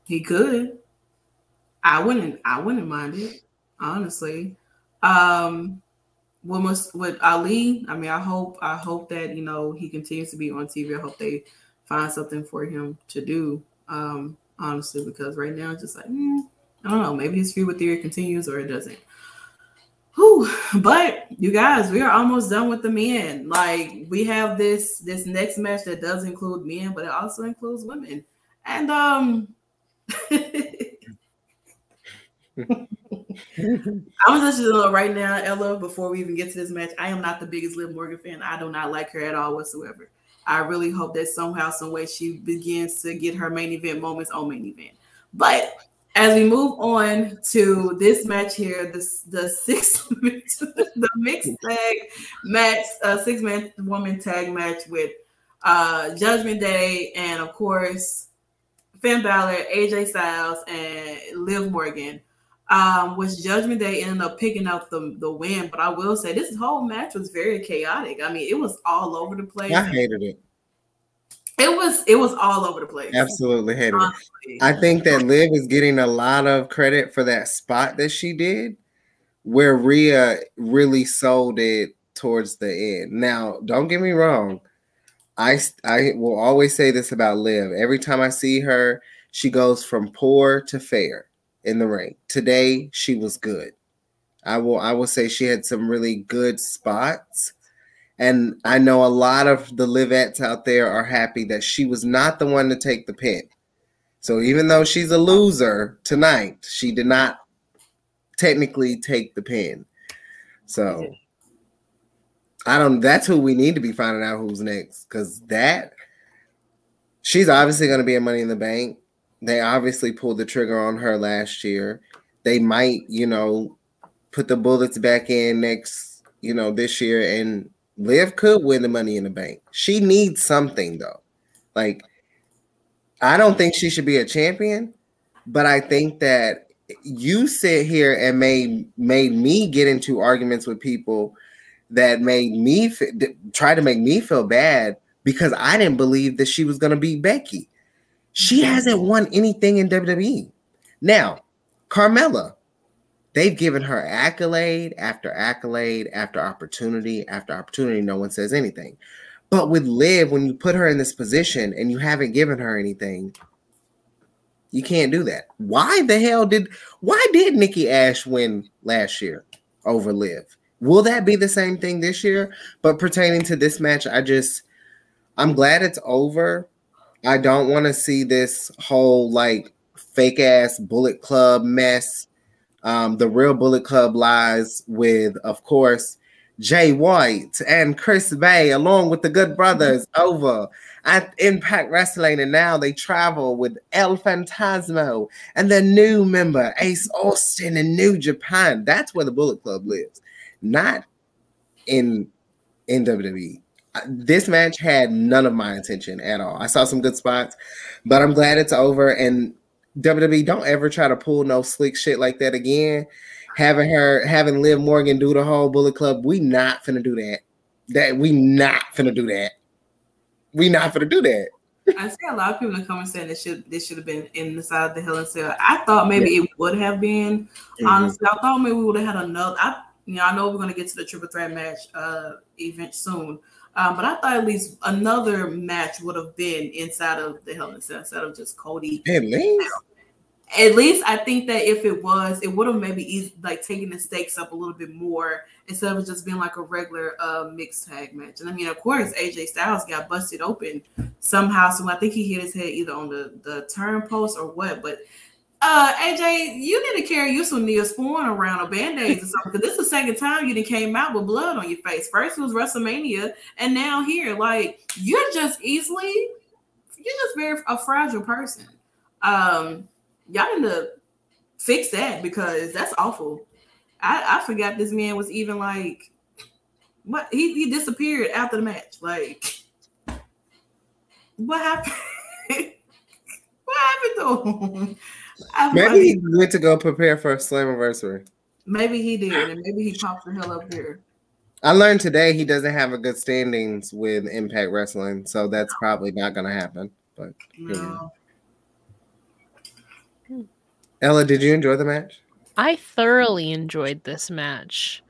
He could. I wouldn't. I wouldn't mind it honestly. Um, with with Ali, I mean, I hope I hope that you know he continues to be on TV. I hope they find something for him to do. Um, honestly, because right now it's just like mm, I don't know. Maybe his feud with Theory continues or it doesn't. Whew. But you guys, we are almost done with the men. Like we have this this next match that does include men, but it also includes women. And um I'm you know right now, Ella, before we even get to this match, I am not the biggest Liv Morgan fan. I do not like her at all whatsoever. I really hope that somehow, some way, she begins to get her main event moments on main event. But as we move on to this match here, the the six the mixed tag match, uh, six man woman tag match with uh, Judgment Day and of course Finn Balor, AJ Styles, and Liv Morgan um, which Judgment Day ended up picking up the, the win. But I will say this whole match was very chaotic. I mean, it was all over the place. I hated it. It was it was all over the place. Absolutely hated Honestly. it. I think that Liv is getting a lot of credit for that spot that she did, where Rhea really sold it towards the end. Now, don't get me wrong. I I will always say this about Liv. Every time I see her, she goes from poor to fair in the ring. Today she was good. I will I will say she had some really good spots. And I know a lot of the Livettes out there are happy that she was not the one to take the pin. So even though she's a loser tonight, she did not technically take the pin. So I don't that's who we need to be finding out who's next because that she's obviously going to be a money in the bank. They obviously pulled the trigger on her last year. They might, you know, put the bullets back in next, you know, this year and Liv could win the money in the bank. She needs something though. Like I don't think she should be a champion, but I think that you sit here and made made me get into arguments with people that made me try to make me feel bad because I didn't believe that she was going to beat Becky. She hasn't won anything in WWE. Now, Carmella, they've given her accolade after accolade after opportunity after opportunity. No one says anything. But with Liv, when you put her in this position and you haven't given her anything, you can't do that. Why the hell did why did Nikki Ash win last year over Liv? Will that be the same thing this year? But pertaining to this match, I just I'm glad it's over I don't want to see this whole like fake ass Bullet Club mess. Um, the real Bullet Club lies with, of course, Jay White and Chris Bey, along with the Good Brothers, over at Impact Wrestling, and now they travel with El Phantasmo and the new member Ace Austin in New Japan. That's where the Bullet Club lives, not in in WWE this match had none of my attention at all. I saw some good spots, but I'm glad it's over. And WWE, don't ever try to pull no slick shit like that again. Having her, having Liv Morgan do the whole Bullet Club, we not finna do that. That we not finna do that. We not finna do that. I see a lot of people in the comments saying this should this should have been in the side of the Hell in Cell. I thought maybe yeah. it would have been. Mm-hmm. Honestly, I thought maybe we would have had another. I you know I know we're gonna get to the triple threat match uh event soon, um, but I thought at least another match would have been inside of the Hell in a Cell instead of just Cody. At least. At least I think that if it was, it would have maybe easy, like taken the stakes up a little bit more instead of just being like a regular uh, mixed tag match. And I mean, of course, AJ Styles got busted open somehow. So I think he hit his head either on the the turn post or what. But uh, AJ, you need to carry you some Neosporin around or band-aids or something. Because this is the second time you didn't came out with blood on your face. First it was WrestleMania, and now here, like you're just easily, you're just very a fragile person. Um, y'all need to fix that because that's awful. I, I forgot this man was even like what he, he disappeared after the match. Like what happened? what happened to him? Maybe he went to go prepare for a Slammiversary. Maybe he did, and maybe he popped the hell up here. I learned today he doesn't have a good standings with Impact Wrestling, so that's probably not going to happen. But no. Ella, did you enjoy the match? I thoroughly enjoyed this match.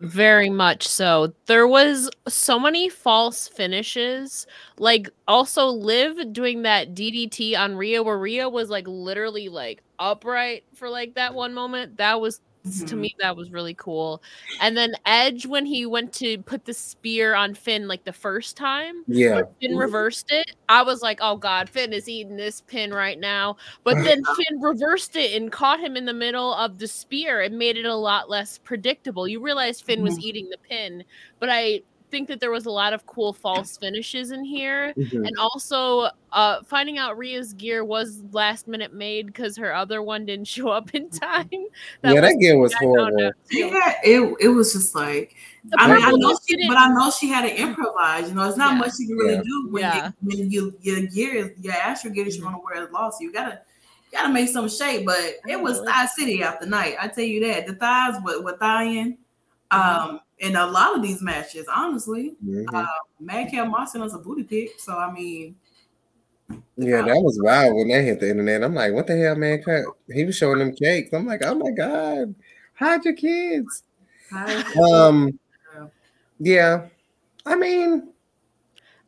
Very much so. There was so many false finishes. Like also Liv doing that DDT on Rhea where Rhea was like literally like upright for like that one moment. That was Mm-hmm. To me, that was really cool. And then Edge, when he went to put the spear on Finn like the first time, yeah, Finn reversed it. I was like, oh god, Finn is eating this pin right now. But then Finn reversed it and caught him in the middle of the spear. It made it a lot less predictable. You realize Finn was mm-hmm. eating the pin, but I think that there was a lot of cool false finishes in here, mm-hmm. and also uh, finding out Rhea's gear was last minute made because her other one didn't show up in time. That yeah, that gear was horrible. Yeah, it it was just like I mean, I know she, but I know she had to improvise. You know, it's not yeah. much you can really yeah. do when yeah. you, when you your gear your astral gear is you want to wear a loss. You gotta you gotta make some shape. But it was Thigh City after night. I tell you that the thighs were, were thigh Um, in a lot of these matches, honestly. Mm-hmm. Uh, Madcap Moss us a booty pick. So I mean, yeah, that was wild when they hit the internet. I'm like, what the hell, man? He was showing them cakes. I'm like, oh my god, hide your kids. Um, yeah, I mean,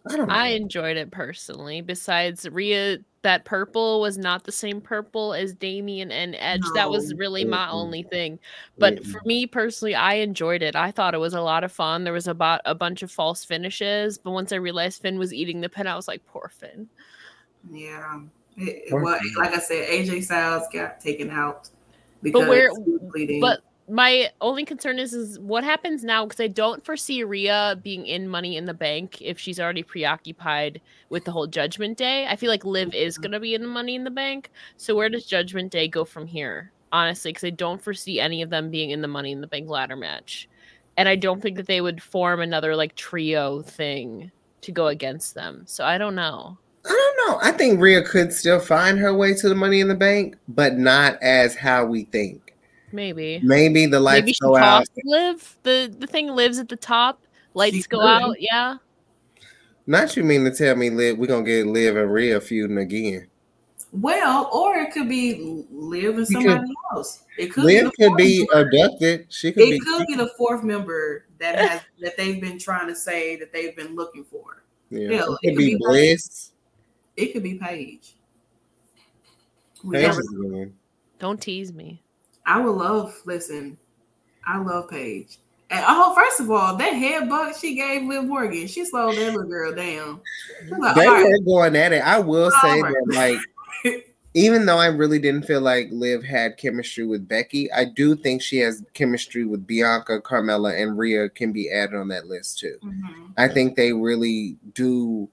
I don't. Know. I enjoyed it personally. Besides, Rhea that purple was not the same purple as Damian and Edge. No. That was really my mm-hmm. only thing. But mm-hmm. for me personally, I enjoyed it. I thought it was a lot of fun. There was about a bunch of false finishes, but once I realized Finn was eating the pin, I was like, poor Finn. Yeah. It, well, like I said, AJ Styles got taken out because but where, but my only concern is is what happens now because I don't foresee Rhea being in Money in the Bank if she's already preoccupied with the whole Judgment Day. I feel like Liv is mm-hmm. gonna be in the Money in the Bank. So where does Judgment Day go from here? Honestly, because I don't foresee any of them being in the Money in the Bank ladder match, and I don't think that they would form another like trio thing to go against them. So I don't know. I don't know. I think Rhea could still find her way to the Money in the Bank, but not as how we think. Maybe. Maybe the lights Maybe go out. Live the the thing lives at the top. Lights she go could. out. Yeah. Not you mean to tell me Liv we're gonna get Liv and Rhea feuding again? Well, or it could be Liv and somebody could, else. It could Liv be could be abducted. She could. It be, could be the fourth member that has that they've been trying to say that they've been looking for. Yeah, Hell, it, could it could be, be Bliss. It could be Paige. Paige Don't tease me. I would love. Listen, I love Paige. And oh, first of all, that headbutt she gave Liv Morgan, she slowed that little girl down. Like, they were right. going at it. I will say right. that, like, even though I really didn't feel like Liv had chemistry with Becky, I do think she has chemistry with Bianca, Carmella, and Rhea can be added on that list too. Mm-hmm. I think they really do.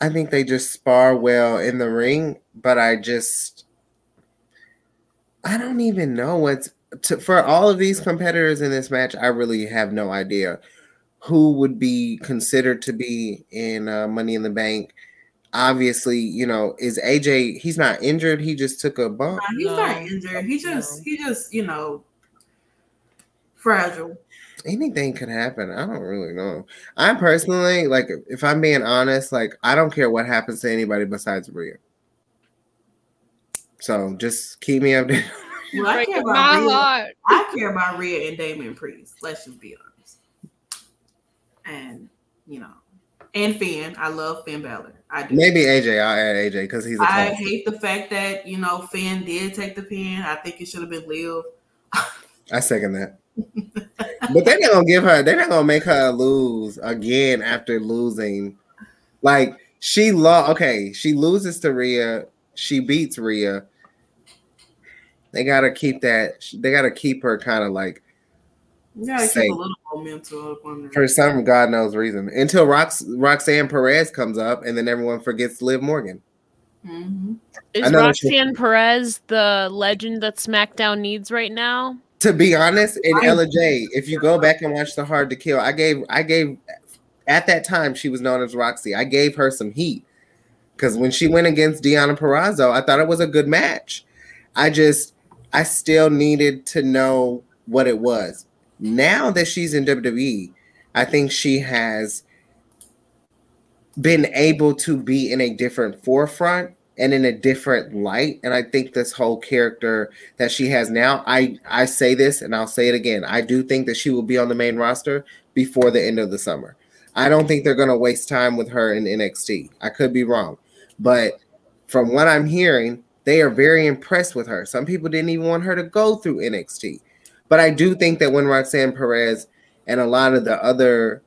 I think they just spar well in the ring, but I just I don't even know what's to, for all of these competitors in this match. I really have no idea who would be considered to be in uh, Money in the Bank. Obviously, you know, is AJ? He's not injured. He just took a bump. No, he's not injured. He just, he just, you know, fragile. Anything could happen. I don't really know. I personally, like, if I'm being honest, like, I don't care what happens to anybody besides Rhea. So just keep me updated. Well, I care about Rhea. I care about Rhea and Damian Priest. Let's just be honest. And you know, and Finn. I love Finn Balor. I do. Maybe AJ. I'll add AJ because he's. I hate the fact that you know Finn did take the pin. I think it should have been Liv. I second that. but they're not gonna give her. They're not gonna make her lose again after losing. Like she lost. Okay, she loses to Rhea. She beats Rhea they gotta keep that. They gotta keep her kind of like. Yeah, keep a little momentum up on her. for some God knows reason until Rox, Roxanne Perez comes up, and then everyone forgets Liv Morgan. Mm-hmm. Is Roxanne Perez the legend that SmackDown needs right now? To be honest, in Ella Jay, if you go back and watch the Hard to Kill, I gave I gave at that time she was known as Roxy. I gave her some heat because when she went against Deonna Purrazzo, I thought it was a good match. I just I still needed to know what it was. Now that she's in WWE, I think she has been able to be in a different forefront and in a different light. And i think this whole character that she has now i i say this and i'll say it again. I do think that she will be on the main roster before the end of the summer. I don't think they're going to waste time with her in nxt i could be wrong but from what i'm hearing they are very impressed with her some people didn't even want her to go through nxt but i do think that when roxanne perez and a lot of the other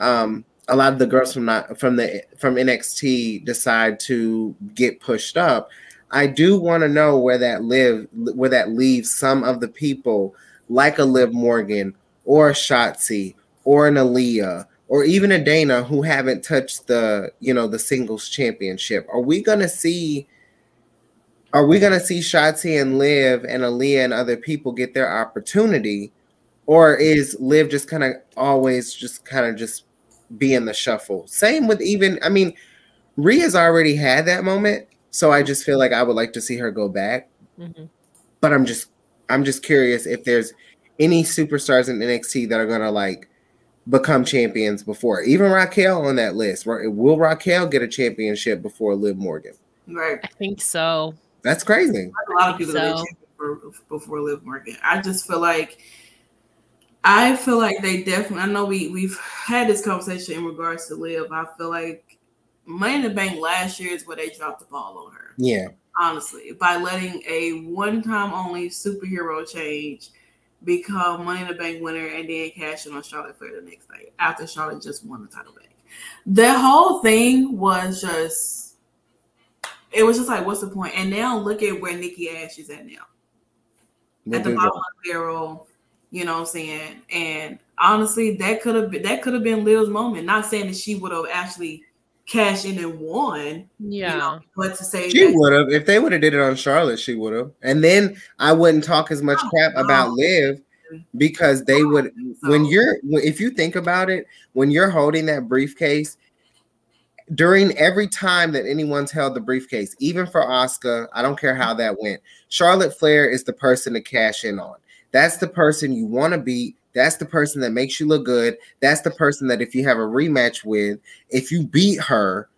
um a lot of the girls from not from the from NXT decide to get pushed up. I do want to know where that live where that leaves some of the people like a Liv Morgan or a Shotzi or an Aaliyah or even a Dana who haven't touched the you know the singles championship. Are we gonna see? Are we gonna see Shotzi and Liv and Aaliyah and other people get their opportunity, or is Liv just kind of always just kind of just be in the shuffle. Same with even, I mean, Rhea's already had that moment, so I just feel like I would like to see her go back. Mm-hmm. But I'm just, I'm just curious if there's any superstars in NXT that are gonna like become champions before. Even Raquel on that list. Will Raquel get a championship before Liv Morgan? Right. I think so. That's crazy. A lot of people so. before Liv Morgan. I just feel like I feel like they definitely. I know we we've had this conversation in regards to Liv. I feel like Money in the Bank last year is where they dropped the ball on her. Yeah, honestly, by letting a one-time only superhero change become Money in the Bank winner and then cash in on Charlotte Flair the next night after Charlotte just won the title back. The whole thing was just. It was just like, what's the point? And now look at where Nikki Ash is at now. At the bottom of the barrel you know what I'm saying? And honestly, that could have been that could have been Liv's moment. Not saying that she would have actually cashed in and won. Yeah. You know, but to say she would have if they would have did it on Charlotte, she would have. And then I wouldn't talk as much oh, crap about oh. Liv because they would oh, so. when you're if you think about it, when you're holding that briefcase during every time that anyone's held the briefcase, even for Asuka, I don't care how that went. Charlotte Flair is the person to cash in on. That's the person you want to beat. That's the person that makes you look good. That's the person that if you have a rematch with, if you beat her,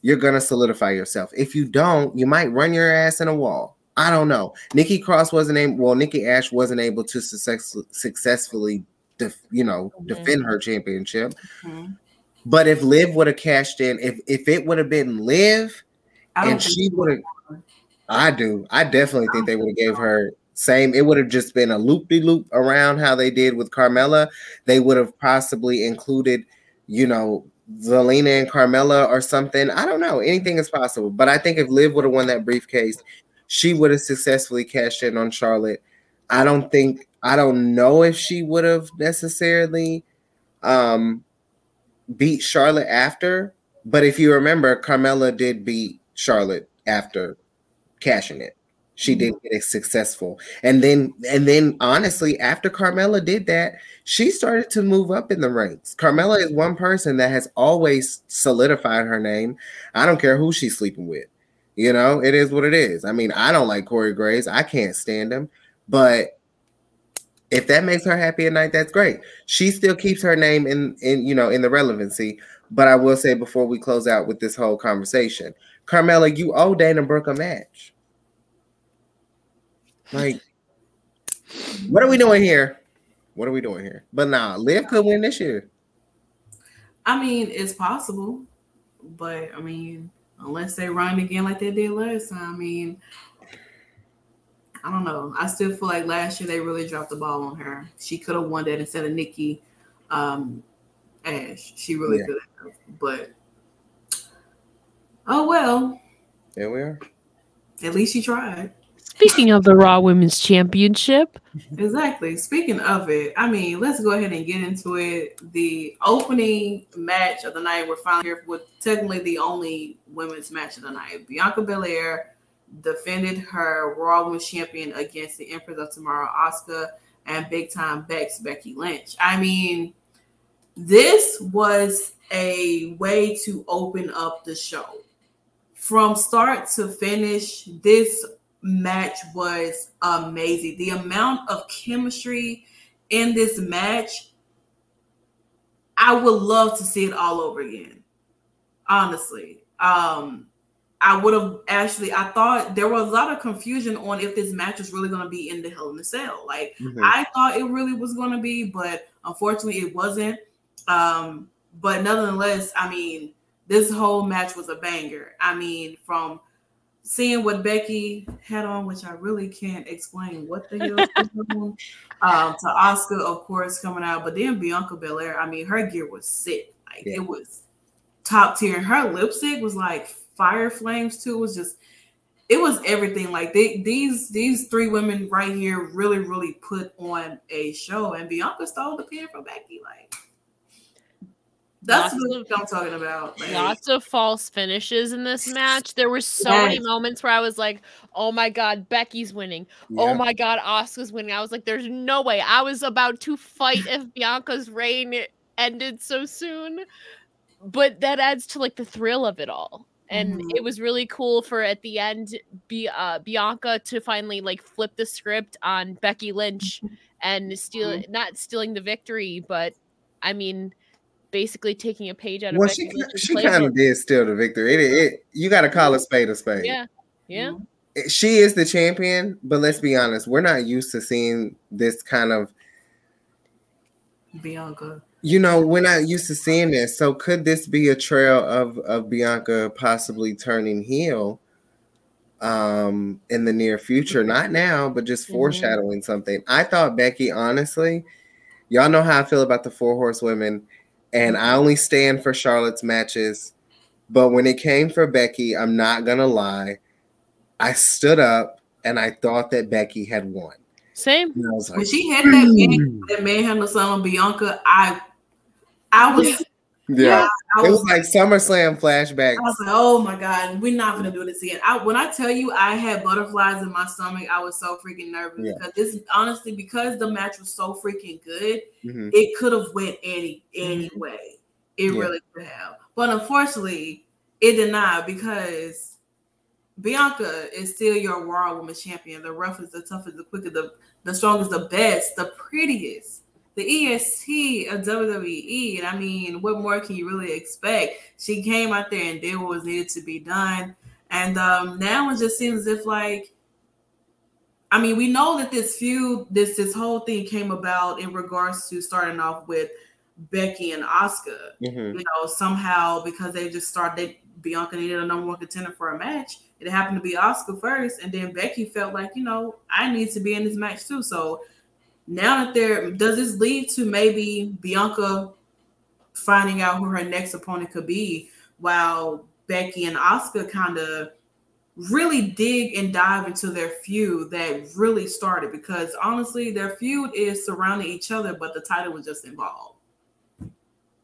you're gonna solidify yourself. If you don't, you might run your ass in a wall. I don't know. Nikki Cross wasn't able. Well, Nikki Ash wasn't able to success, successfully, def, you know, mm-hmm. defend her championship. Mm-hmm. But if Liv would have cashed in, if if it would have been Liv, and she would have, I do. I definitely think they would have gave her same, it would have just been a loop de loop around how they did with Carmella. They would have possibly included, you know, Zelina and Carmella or something. I don't know. Anything is possible. But I think if Liv would have won that briefcase, she would have successfully cashed in on Charlotte. I don't think I don't know if she would have necessarily um beat Charlotte after, but if you remember, Carmella did beat Charlotte after cashing it she did mm-hmm. get successful. And then and then honestly, after Carmella did that, she started to move up in the ranks. Carmella is one person that has always solidified her name. I don't care who she's sleeping with. You know, it is what it is. I mean, I don't like Corey Graves. I can't stand him. But if that makes her happy at night, that's great. She still keeps her name in in you know in the relevancy. But I will say before we close out with this whole conversation, Carmella, you owe Dana Brooke a match. Like, what are we doing here? What are we doing here? But nah, Liv could win this year. I mean, it's possible, but I mean, unless they run again like they did last time, I mean, I don't know. I still feel like last year they really dropped the ball on her. She could have won that instead of Nikki um, Ash. She really yeah. could have, but oh well. There we are. At least she tried. Speaking of the Raw Women's Championship. Exactly. Speaking of it, I mean, let's go ahead and get into it. The opening match of the night, we're finally here with technically the only women's match of the night. Bianca Belair defended her Raw Women's Champion against the Empress of Tomorrow, Asuka, and big time Bex Becky Lynch. I mean, this was a way to open up the show. From start to finish, this match was amazing. The amount of chemistry in this match, I would love to see it all over again. Honestly. Um, I would have actually. I thought there was a lot of confusion on if this match was really going to be in the Hell in the Cell. Like mm-hmm. I thought it really was going to be, but unfortunately, it wasn't. Um, but nonetheless, I mean, this whole match was a banger. I mean, from seeing what Becky had on, which I really can't explain what the hell um, to Asuka, of course, coming out, but then Bianca Belair. I mean, her gear was sick. Like yeah. it was top tier. And her lipstick was like fire flames too. It was just it was everything. Like they, these these three women right here really really put on a show, and Bianca stole the pin from Becky. Like that's what I'm talking about. Like, lots of false finishes in this match. There were so yes. many moments where I was like, "Oh my god, Becky's winning! Yeah. Oh my god, Asuka's winning!" I was like, "There's no way!" I was about to fight if Bianca's reign ended so soon, but that adds to like the thrill of it all and mm-hmm. it was really cool for at the end be uh, Bianca to finally like flip the script on Becky Lynch mm-hmm. and steal mm-hmm. not stealing the victory but I mean basically taking a page out of well, Becky she, she kind of did steal the victory it, it you got to call a spade a spade yeah yeah mm-hmm. she is the champion but let's be honest we're not used to seeing this kind of Bianca you know, we're not used to seeing this. So could this be a trail of of Bianca possibly turning heel um in the near future? Not now, but just mm-hmm. foreshadowing something. I thought Becky, honestly, y'all know how I feel about the four horsewomen, and I only stand for Charlotte's matches. But when it came for Becky, I'm not gonna lie, I stood up and I thought that Becky had won. Same. Like, when she had that, hmm. man, that manhandle on Bianca, I I was yeah, yeah it was, was like SummerSlam flashback. I was like, oh my god, we're not gonna do this again. I, when I tell you, I had butterflies in my stomach. I was so freaking nervous yeah. because this honestly because the match was so freaking good, mm-hmm. it could have went any any mm-hmm. way. It yeah. really could have, but unfortunately, it did not because Bianca is still your Raw Women's Champion. The roughest, the toughest, the quickest, the the strongest, the best, the prettiest the EST of WWE. And I mean, what more can you really expect? She came out there and did what was needed to be done. And um, now it just seems as if like, I mean, we know that this feud, this this whole thing came about in regards to starting off with Becky and Asuka. Mm-hmm. You know, somehow because they just started, Bianca needed a number one contender for a match. It happened to be Asuka first, and then Becky felt like, you know, I need to be in this match too. So now that there does this lead to maybe Bianca finding out who her next opponent could be while Becky and Asuka kind of really dig and dive into their feud that really started? Because honestly their feud is surrounding each other but the title was just involved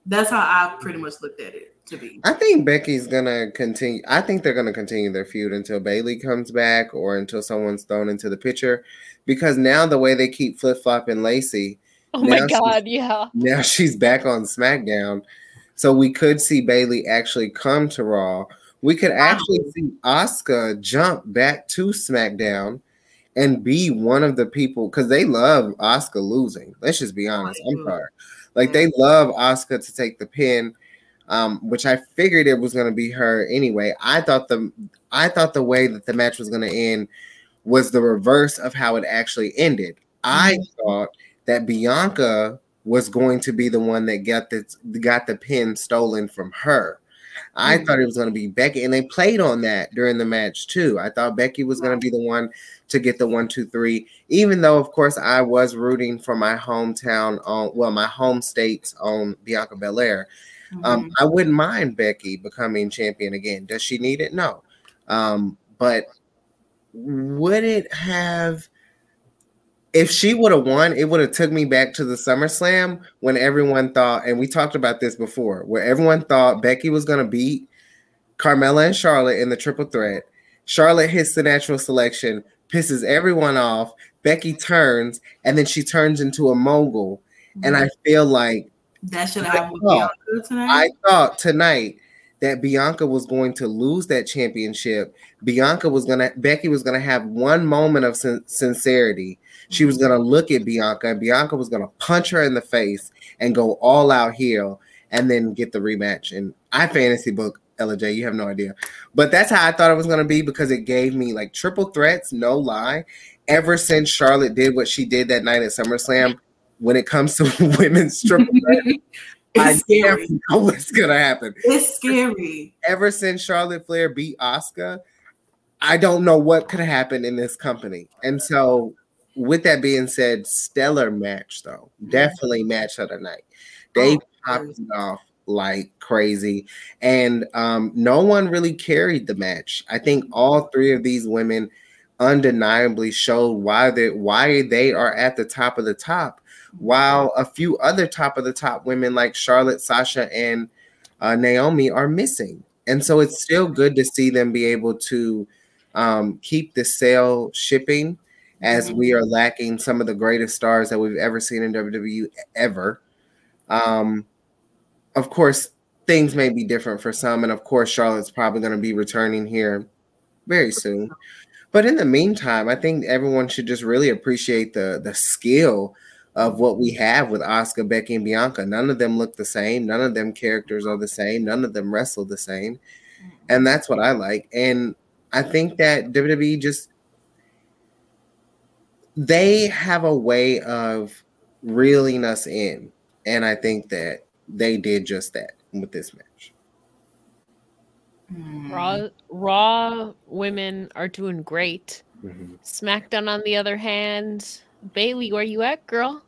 that's how i mm-hmm. pretty much looked at it to be i think becky's gonna continue i think they're gonna continue their feud until Bayley comes back or until someone's thrown into the picture because now the way they keep flip flopping Lacey. Oh my god, yeah. Now she's back on SmackDown. So we could see Bayley actually come to Raw. We could wow. actually see Asuka jump back to SmackDown and be one of the people because they love Asuka losing. Let's just be honest. I'm sorry. Like they love Asuka to take the pin. Um, which I figured it was gonna be her anyway. I thought the I thought the way that the match was gonna end was the reverse of how it actually ended. I mm-hmm. thought that Bianca was going to be the one that got the got the pin stolen from her. I mm-hmm. thought it was going to be Becky, and they played on that during the match too. I thought Becky was going to be the one to get the one, two, three. Even though, of course, I was rooting for my hometown on, well, my home state's own Bianca Belair. Um, mm-hmm. Um, I wouldn't mind Becky becoming champion again. Does she need it? No. Um, but would it have if she would have won, it would have took me back to the SummerSlam when everyone thought, and we talked about this before, where everyone thought Becky was going to beat Carmella and Charlotte in the triple threat. Charlotte hits the natural selection, pisses everyone off. Becky turns, and then she turns into a mogul. Mm-hmm. And I feel like that should happen tonight. I thought tonight that Bianca was going to lose that championship. Bianca was going to, Becky was going to have one moment of sin- sincerity She was gonna look at Bianca, and Bianca was gonna punch her in the face and go all out heel, and then get the rematch. And I fantasy book Ella Jay. You have no idea, but that's how I thought it was gonna be because it gave me like triple threats, no lie. Ever since Charlotte did what she did that night at SummerSlam, when it comes to women's triple threat, I scary. know what's gonna happen. It's scary. Ever since Charlotte Flair beat Asuka, I don't know what could happen in this company. And so, with that being said, stellar match though, mm-hmm. definitely match of the night. They oh, popped it off like crazy, and um, no one really carried the match. I think all three of these women undeniably showed why they why they are at the top of the top while a few other top of the top women like Charlotte, Sasha, and uh, Naomi are missing. And so it's still good to see them be able to um, keep the sale shipping as we are lacking some of the greatest stars that we've ever seen in WWE ever. Um, of course, things may be different for some, and of course, Charlotte's probably going to be returning here very soon. But in the meantime, I think everyone should just really appreciate the the skill of what we have with Asuka, Becky, and Bianca. None of them look the same. None of them characters are the same. None of them wrestle the same. And that's what I like. And I think that WWE just they have a way of reeling us in. And I think that they did just that with this match. Raw Raw women are doing great. Mm-hmm. SmackDown, on the other hand, Bayley, where you at, girl?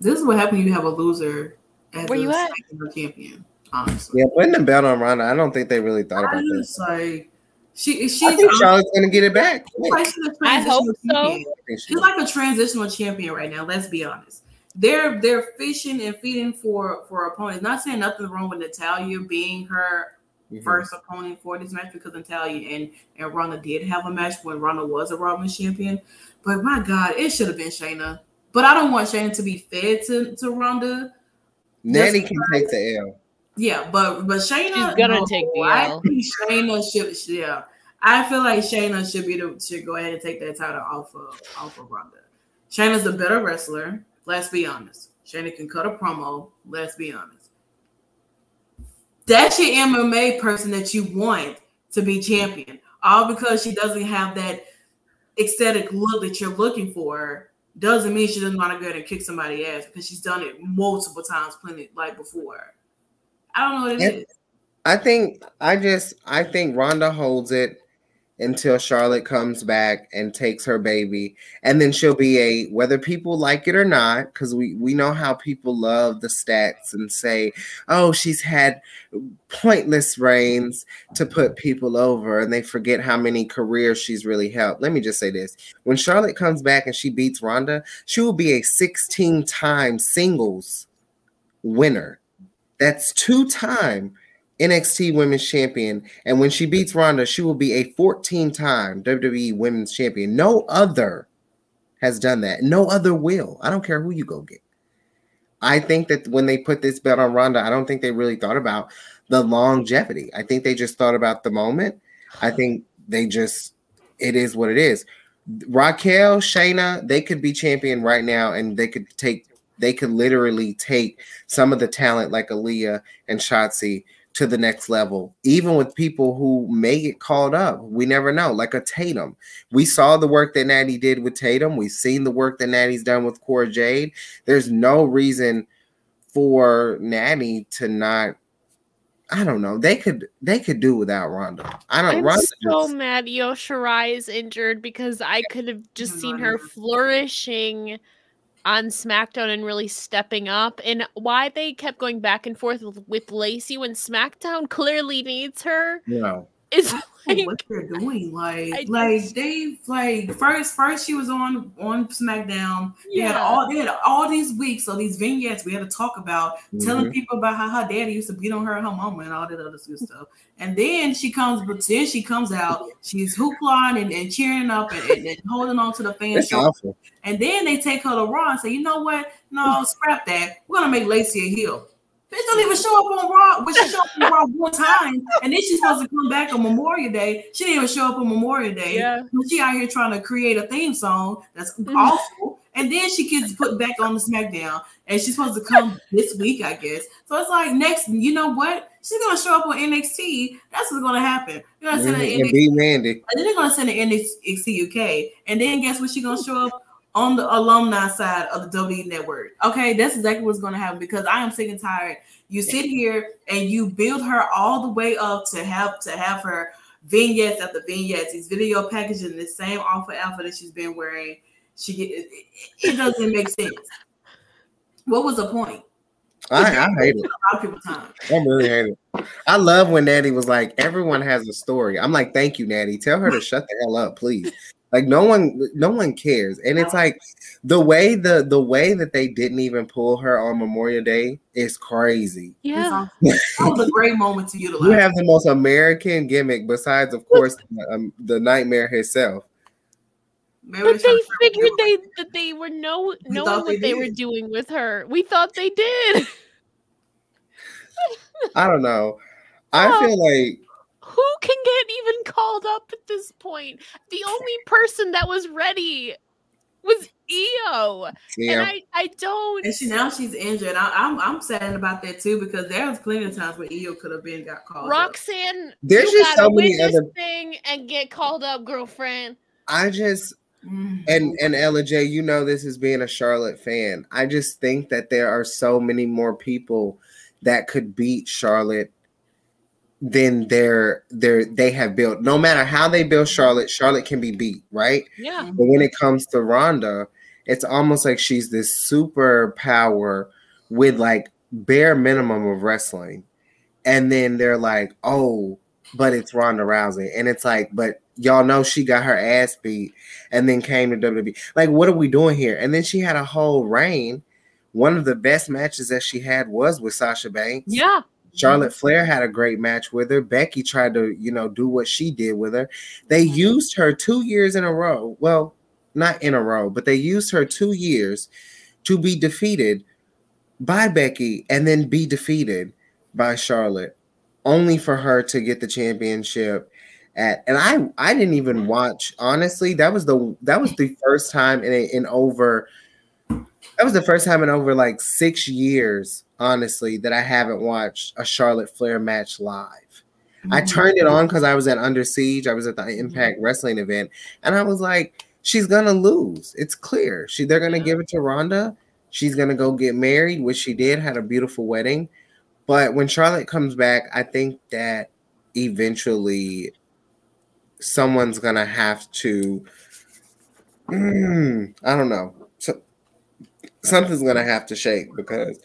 This is what happens when you have a loser as Where you at? champion. Honestly. Yeah, putting the belt on Ronda, I don't think they really thought about this. Like she, she's. I think Charlotte's gonna get it back. Like I hope so. She's like a transitional champion right now. Let's be honest. They're they're fishing and feeding for for opponents. Not saying nothing wrong with Natalya being her mm-hmm. first opponent for this match because Natalya and and Ronda did have a match when Ronda was a Raw champion. But my God, it should have been Shayna. But I don't want Shayna to be fed to, to Ronda. Nanny can take the L. Yeah, but but Shayna She's gonna no, take the L. I think Shayna should yeah. I feel like Shayna should be the should go ahead and take that title off of off of Ronda. Shayna's a better wrestler. Let's be honest. Shayna can cut a promo. Let's be honest. That's your MMA person that you want to be champion. All because she doesn't have that aesthetic look that you're looking for doesn't mean she doesn't want to go ahead and kick somebody ass because she's done it multiple times, plenty like before. I don't know what it and is. I think I just I think Ronda holds it until Charlotte comes back and takes her baby. And then she'll be a whether people like it or not, because we, we know how people love the stats and say, oh, she's had pointless reigns to put people over, and they forget how many careers she's really helped. Let me just say this. When Charlotte comes back and she beats Ronda, she will be a 16-time singles winner. That's two time NXT Women's Champion, and when she beats Ronda, she will be a 14 time WWE Women's Champion. No other has done that. No other will. I don't care who you go get. I think that when they put this belt on Ronda, I don't think they really thought about the longevity. I think they just thought about the moment. I think they just, it is what it is. Raquel, Shayna, they could be champion right now and they could take, they could literally take some of the talent like Aaliyah and Shotzi to the next level, even with people who may get called up. We never know, like a Tatum. We saw the work that Natty did with Tatum. We've seen the work that Natty's done with Cora Jade. There's no reason for Natty to not. I don't know. They could they could do without Ronda. I don't. I'm Ronda so just, mad Io Shirai is injured because I could have just seen her flourishing on SmackDown and really stepping up, and why they kept going back and forth with, Lacey when SmackDown clearly needs her. Yeah. Is like, what they're doing. Like, I like they like first, first she was on on SmackDown. Yeah. They had all they had all these weeks, so these vignettes we had to talk about, mm-hmm. telling people about how her daddy used to beat on her, her mama, and all that other good stuff. And then she comes, but then she comes out, she's hoopling and, and cheering up and, and, and, holding on to the fans. And then they take her to Raw and say, you know what? No, scrap that. We're gonna make Lacey a heel. Bitch don't even show up on Raw. But she showed up on Raw one time, and then she's supposed to come back on Memorial Day. She didn't even show up on Memorial Day. Yeah. She out here trying to create a theme song that's mm-hmm. awful. and then she gets put back on the SmackDown, and she's supposed to come this week, I guess. So it's like next, you know what? She's gonna show up on NXT. That's what's gonna happen. You're gonna send her mm-hmm. NXT, Mandy. and then they're gonna send her NXT UK, and then guess what? She's gonna show up on the alumni side of the WWE network. Okay, that's exactly what's gonna happen because I am sick and tired. You sit here and you build her all the way up to have to have her vignettes after vignettes, these video packages, the same awful outfit that she's been wearing. She get it, it doesn't make sense. What was the point? I, I hate it. A lot of people time. I really hate it. I love when Natty was like, everyone has a story. I'm like, thank you, Natty. Tell her to shut the hell up, please. Like no one, no one cares. And it's like the way the the way that they didn't even pull her on Memorial Day is crazy. Yeah, that was a great moment to utilize. You have the most American gimmick, besides of course um, the nightmare herself. Maybe but they figured they that they were no knowing what they, they were doing with her. We thought they did. I don't know. I oh. feel like who can get even called up at this point? The only person that was ready was Io, yeah. and I, I don't. And she now she's injured. I, am I'm, I'm sad about that too because there was plenty of times where Io could have been got called. Roxanne, up. there's just so many other thing and get called up, girlfriend. I just mm-hmm. and and Ella Jay, you know this as being a Charlotte fan. I just think that there are so many more people that could beat Charlotte than they're they're they have built. No matter how they build Charlotte, Charlotte can be beat, right? Yeah. But when it comes to Ronda, it's almost like she's this super power with like bare minimum of wrestling. And then they're like, oh, but it's Ronda Rousey. And it's like, but y'all know she got her ass beat and then came to WWE. Like, what are we doing here? And then she had a whole reign. One of the best matches that she had was with Sasha Banks. Yeah. Charlotte Flair had a great match with her. Becky tried to, you know, do what she did with her. They mm-hmm. used her two years in a row. Well, not in a row, but they used her two years to be defeated by Becky and then be defeated by Charlotte, only for her to get the championship. At, and I I didn't even mm-hmm. watch honestly. That was the that was the first time in a, in over that was the first time in over like six years honestly, that I haven't watched a Charlotte Flair match live. Mm-hmm. I turned it on because I was at Under Siege. I was at the Impact mm-hmm. Wrestling event, and I was like, she's gonna lose. It's clear. She they're gonna yeah. give it to Ronda. She's gonna go get married, which she did, had a beautiful wedding. But when Charlotte comes back, I think that eventually someone's gonna have to. Mm, I don't know. So, something's gonna have to shake because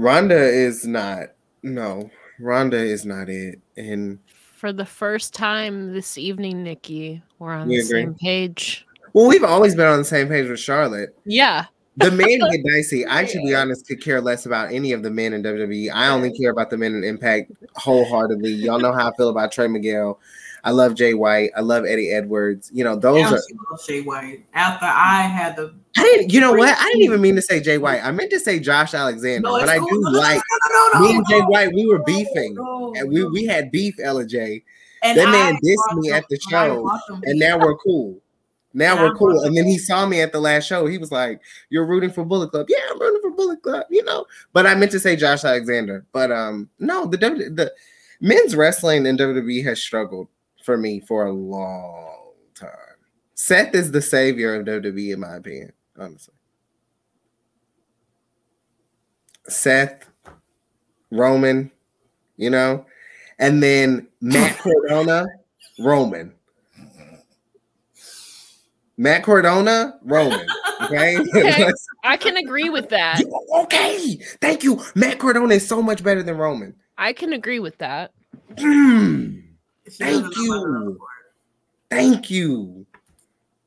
Ronda is not. No, Ronda is not it. And for the first time this evening, Nikki, we're on we the agree. same page. Well, we've always been on the same page with Charlotte. Yeah. The men get dicey. I, to be honest, could care less about any of the men in WWE. I only care about the men in Impact wholeheartedly. Y'all know how I feel about Trey Miguel. I love Jay White. I love Eddie Edwards. You know, those are Jay White. After I had the I didn't, you know what? I didn't even mean to say Jay White. I meant to say Josh Alexander, no, but I do no, like no, me and Jay White. We were beefing, and we we had beef. Ella Jay. And that man dissed me at the show, and now we're cool. Now and we're cool. And then he saw me at the last show. He was like, "You're rooting for Bullet Club." Yeah, I'm rooting for Bullet Club. You know, but I meant to say Josh Alexander. But um, no, the the men's wrestling in WWE has struggled for me for a long time. Seth is the savior of WWE, in my opinion, honestly. Seth, Roman, you know, and then Matt Cardona, Roman. Matt Cardona, Roman. Okay. okay. I can agree with that. Okay. Thank you. Matt Cardona is so much better than Roman. I can agree with that. Mm. Thank you. Thank you.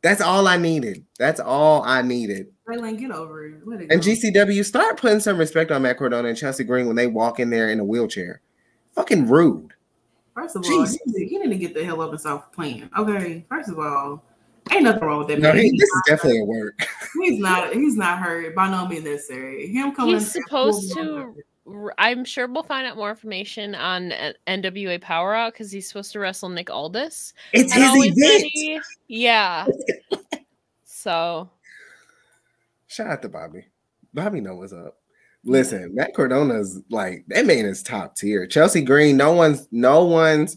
That's all I needed. That's all I needed. Raylan, get over it. it and GCW, start putting some respect on Matt Cardona and Chelsea Green when they walk in there in a wheelchair. Fucking rude. First of all, he need to get the hell up and stop playing. Okay. First of all, ain't nothing wrong with that. No, he, this is definitely a work. He's not. He's not hurt by no means necessary. Him coming. He's supposed to I'm sure we'll find out more information on uh, NWA Power Out because he's supposed to wrestle Nick Aldis. It's his event. yeah. so. Shout out to Bobby. Bobby know what's up. Listen, Matt Cardona's like that man is top tier. Chelsea Green, no one's no one's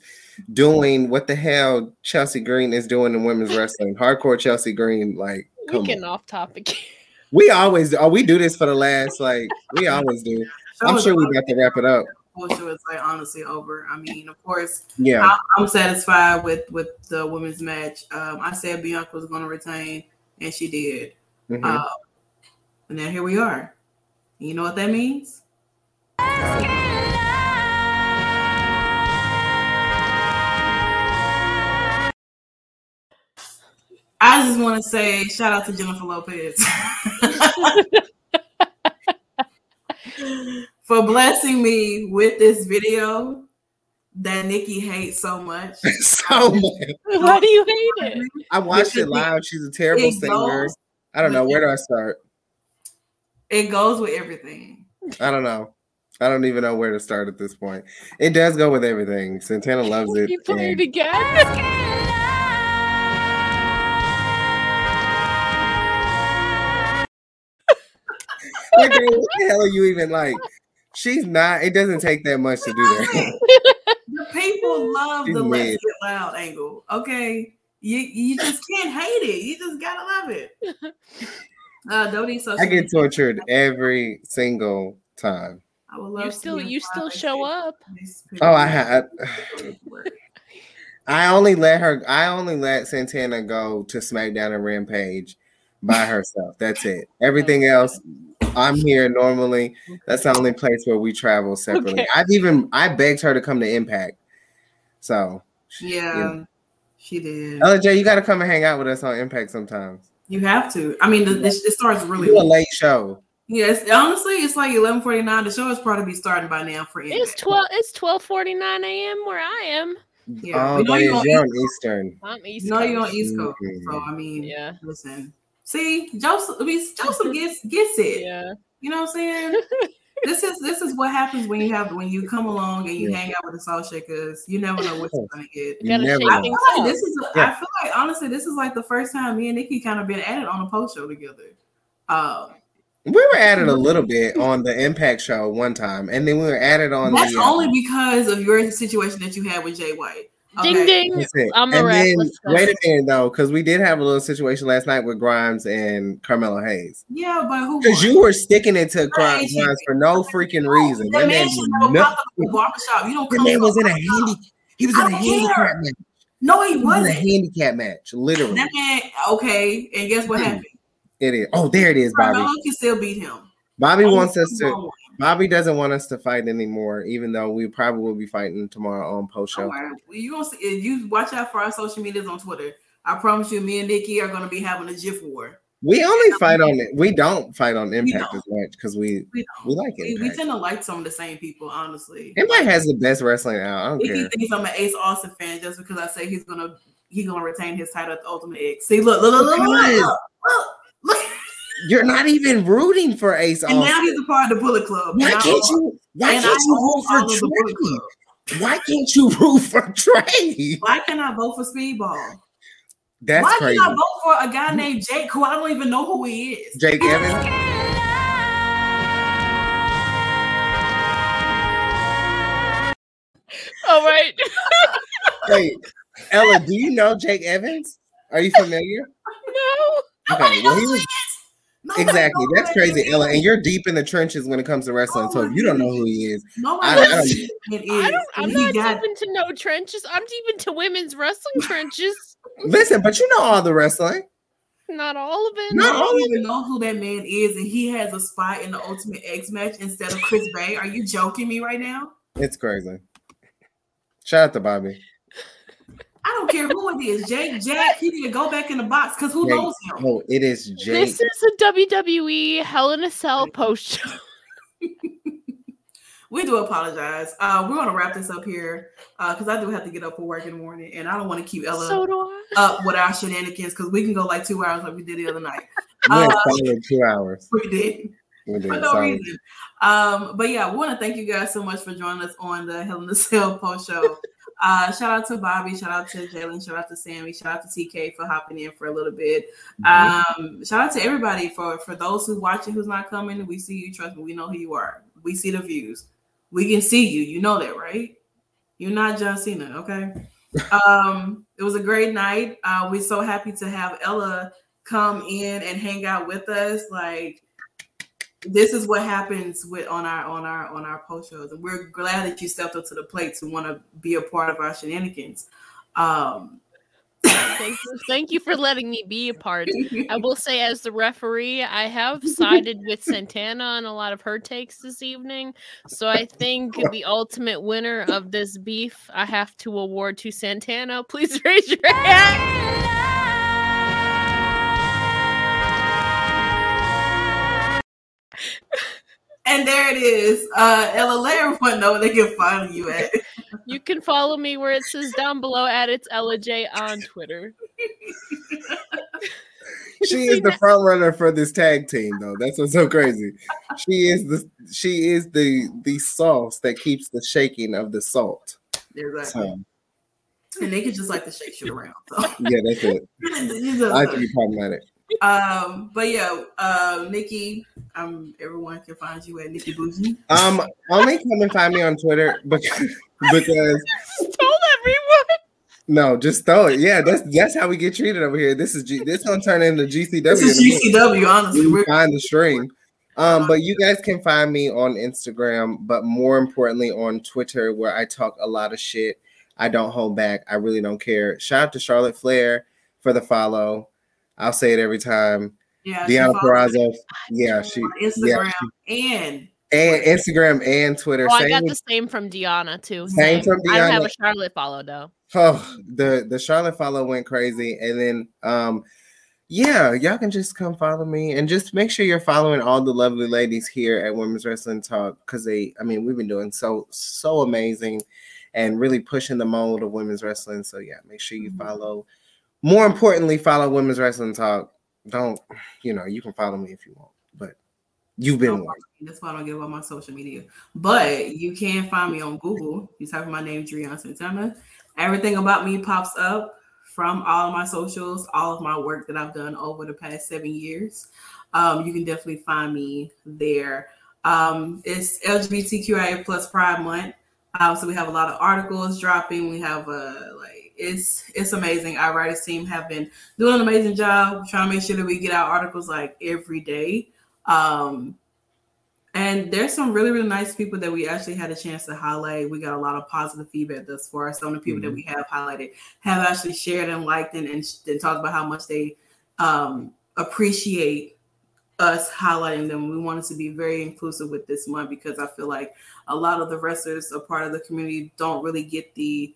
doing what the hell Chelsea Green is doing in women's wrestling. Hardcore Chelsea Green, like we getting on. off topic. We always do. Oh, we do this for the last like we always do. I'm sure we got to wrap it up. Culture is like honestly over. I mean, of course, yeah, I, am satisfied with with the women's match. Um, I said Bianca was going to retain, and she did. Mm-hmm. Uh, and now here we are. You know what that means? I just want to say shout out to Jennifer Lopez for blessing me with this video that Nikki hates so much. so much. Why do you hate it? I watched it live. She's a terrible singer. I don't know. Where do I start? It goes with everything. I don't know. I don't even know where to start at this point. It does go with everything. Santana loves it. You play and... it again. What the hell are you even like? She's not. It doesn't take that much to do that. the people love She's the let's get loud angle. Okay, you you just can't hate it. You just gotta love it. Uh, don't eat I get tortured every single time. I would love you still you still show up. Oh, I had. I only let her. I only let Santana go to SmackDown and Rampage by herself. That's it. Everything else, I'm here normally. That's the only place where we travel separately. Okay. I've even I begged her to come to Impact. So yeah, she did. LJ, you got to come and hang out with us on Impact sometimes. You have to. I mean, the, the, it starts really a late show. Yes, honestly, it's like eleven forty nine. The show is probably be starting by now for It's twelve. It's twelve forty nine a.m. where I am. Yeah, oh, but you're, on Eastern. I'm East. No, you're on East Coast. Mm-hmm. So I mean, yeah. Listen, see, Joseph. I mean, Joseph gets gets it. Yeah. You know what I'm saying? this is this is what happens when you have when you come along and you yeah. hang out with the Salt Shakkas. You never know what you're gonna get. You never I feel like this is. A, yeah. I feel like honestly, this is like the first time me and Nikki kind of been at it on a post show together. Um, we were at it a little bit on the Impact show one time, and then we were at it on. That's the, only because of your situation that you had with Jay White. Okay. Ding ding. I'm a then, wait a minute though, because we did have a little situation last night with Grimes and Carmelo Hayes. Yeah, but who? Because you were sticking it to Grimes for no freaking reason. That, that man, man never barbershop. You don't. That man was in a handy. He was in a handicap match. No, he wasn't. a handicap match, literally. That man. Okay, and guess what hmm. happened? It is. Oh, there it is, Bobby. Carmelo can still beat him. Bobby oh, wants us to. Bobby doesn't want us to fight anymore, even though we probably will be fighting tomorrow on post oh, show. Right. You gonna see, you watch out for our social medias on Twitter. I promise you, me and Nikki are gonna be having a GIF war. We only fight on it. We don't fight on Impact as much because we we, we, like it. We, we, tend to like some of the same people, honestly. Impact has the best wrestling out. I don't Nikki care. thinks I'm an Ace Austin fan just because I say he's gonna he's gonna retain his title at the Ultimate X. See, look, look, look, look, look, look, look. look. You're not even rooting for Ace. And Austin. now he's a part of the Bullet Club. Why can't you? Why can't you root for Trey? Why can't you root for Trey? Why can't I vote for Speedball? That's Why crazy. can't I vote for a guy named Jake who I don't even know who he is? Jake Evans. All right. hey, Ella, do you know Jake Evans? Are you familiar? No. Okay, well, he was exactly. That's crazy, Ella. And you're deep in the trenches when it comes to wrestling. Oh so if you don't know who he is, I, I, don't, I don't, I'm not got... deep into no trenches. I'm deep into women's wrestling trenches. Listen, but you know all the wrestling. Not all of it. Not all of it. Know who that man is, and he has a spot in the Ultimate X match instead of Chris Bey. Are you joking me right now? It's crazy. Shout out to Bobby. I don't care who it is. Jake, Jack, he need to go back in the box because who Jake, knows him? Oh, it is Jake. This is a WWE Hell in a Cell post show. we do apologize. Uh, we're gonna wrap this up here because uh, I do have to get up for work in the morning, and I don't want to keep Ella so up with our shenanigans because we can go like two hours like we did the other night. We uh, two hours. We did. We did. For no Sorry. reason. Um, but yeah, we want to thank you guys so much for joining us on the Hell in the Cell post show. Uh, shout out to Bobby, shout out to Jalen, shout out to Sammy, shout out to TK for hopping in for a little bit. Mm-hmm. Um, shout out to everybody for for those who watching who's not coming. We see you, trust me, we know who you are. We see the views. We can see you. You know that, right? You're not John Cena, okay? um, it was a great night. Uh, we're so happy to have Ella come in and hang out with us. Like this is what happens with on our on our on our post shows, and we're glad that you stepped up to the plate to want to be a part of our shenanigans. Um, thank you, thank you for letting me be a part. I will say, as the referee, I have sided with Santana on a lot of her takes this evening. So I think the ultimate winner of this beef, I have to award to Santana. Please raise your hand. And there it is. Uh, Ella, let everyone know they can find you at. You can follow me where it says down below at it's Ella Jay on Twitter. she is the front runner for this tag team, though. That's what's so crazy. She is the she is the the sauce that keeps the shaking of the salt. Exactly. So. And they can just like to shake shit around. So. Yeah, that's it. I can be problematic um, but yeah, uh, Nikki, um, everyone can find you at Nikki Bougie. Um, only come and find me on Twitter because because told everyone. No, just throw it. Yeah, that's that's how we get treated over here. This is G. This gonna turn into GCW. This is GCW. Honestly, we find the stream. Um, but you guys can find me on Instagram, but more importantly on Twitter, where I talk a lot of shit. I don't hold back. I really don't care. Shout out to Charlotte Flair for the follow. I'll say it every time. Yeah, Deanna Purrazzo. Yeah, she Instagram yeah, she, and and Instagram and Twitter. Oh, I got with, the same from Deanna too. Same, same from Deanna. I don't have a Charlotte follow though. Oh, the the Charlotte follow went crazy, and then um, yeah, y'all can just come follow me and just make sure you're following all the lovely ladies here at Women's Wrestling Talk because they, I mean, we've been doing so so amazing and really pushing the mold of women's wrestling. So yeah, make sure you mm-hmm. follow more importantly, follow Women's Wrestling Talk. Don't, you know, you can follow me if you want, but you've been warned. That's why I don't give up my social media. But you can find me on Google. You type in my name, Drian Santana. Everything about me pops up from all of my socials, all of my work that I've done over the past seven years. Um, you can definitely find me there. Um, it's LGBTQIA plus Pride Month. Um, so we have a lot of articles dropping. We have a like it's it's amazing. Our writers team have been doing an amazing job trying to make sure that we get out articles like every day. Um, and there's some really really nice people that we actually had a chance to highlight. We got a lot of positive feedback thus far. Some of the people mm-hmm. that we have highlighted have actually shared and liked and, and, and talked about how much they um, appreciate us highlighting them. We wanted to be very inclusive with this month because I feel like a lot of the wrestlers, a part of the community, don't really get the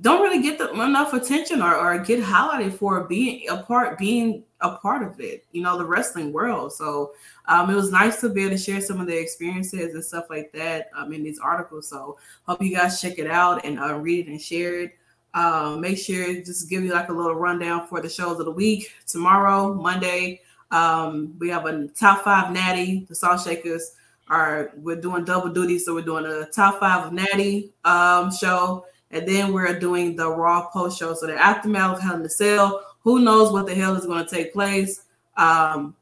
don't really get the, enough attention or, or get highlighted for being a part being a part of it you know the wrestling world. So um, it was nice to be able to share some of the experiences and stuff like that um, in these articles. So hope you guys check it out and uh, read it and share it. Um, make sure just give you like a little rundown for the shows of the week. Tomorrow monday um, we have a top five natty. The Salt Shakkas are we're doing double duty so we're doing a top five natty um, show and then we're doing the Raw post show. So the aftermath of Hell in the Cell. Who knows what the hell is going to take place? Um,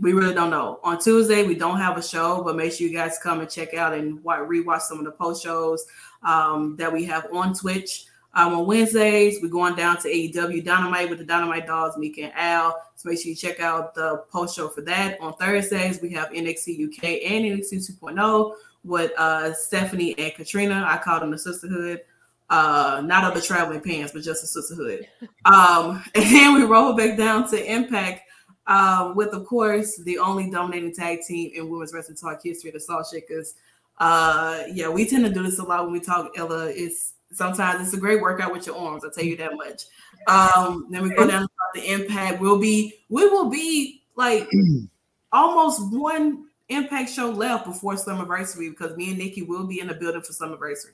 we really don't know. On Tuesday, we don't have a show, but make sure you guys come and check out and rewatch some of the post shows um, that we have on Twitch. Um, on Wednesdays, we're going down to AEW Dynamite with the Dynamite Dolls, Mika and Al. So make sure you check out the post show for that. On Thursdays, we have NXT UK and NXT 2.0 with uh, Stephanie and Katrina. I call them the Sisterhood uh not of the traveling pants but just a sisterhood. Um and then we roll back down to impact. Um with of course the only dominating tag team in women's wrestling talk history the Salt Shakkas. Uh yeah we tend to do this a lot when we talk ella. It's sometimes it's a great workout with your arms i'll tell you that much. Um then we go down to the impact. We'll be we will be like almost one impact show left before Slammiversary because me and nikki will be in the building for Slammiversary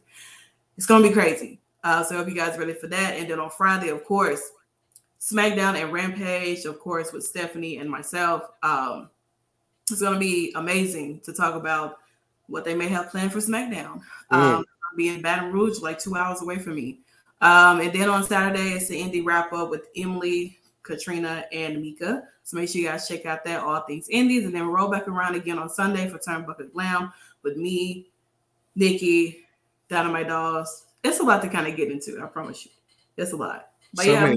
it's gonna be crazy. Uh, so I hope you guys ready for that. And then on Friday, of course, SmackDown and Rampage, of course, with Stephanie and myself. Um, it's gonna be amazing to talk about what they may have planned for SmackDown. Mm. Um, be in Baton Rouge, like two hours away from me. Um, and then on Saturday, it's the indie wrap up with Emily, Katrina, and Mika. So make sure you guys check out that all things indies, and then roll back around again on Sunday for Turnbuckle Glam with me, Nikki, Dynamite Dolls. It's a lot to kind of get into. I promise you, it's a lot. But so yeah,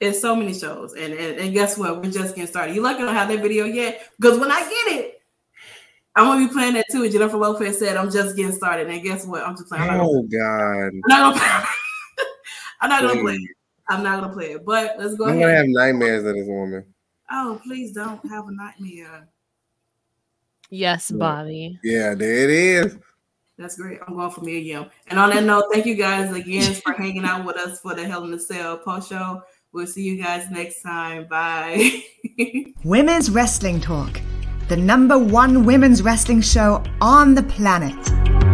it's so many shows, and, and and guess what? We're just getting started. You lucky I don't have that video yet, because when I get it, I'm gonna be playing that too. Jennifer Lopez said, "I'm just getting started," and guess what? I'm just playing. Oh God! I'm not gonna, I'm not gonna play it. I'm not gonna play it. But let's go. I'm ahead. gonna have nightmares of this woman. Oh, please don't have a nightmare. Yes, Bobby. Yeah, there it is. That's great. I'm going for me again. And on that note, thank you guys again for hanging out with us for the Hell in the Cell post show. We'll see you guys next time. Bye. Women's Wrestling Talk, the number one women's wrestling show on the planet.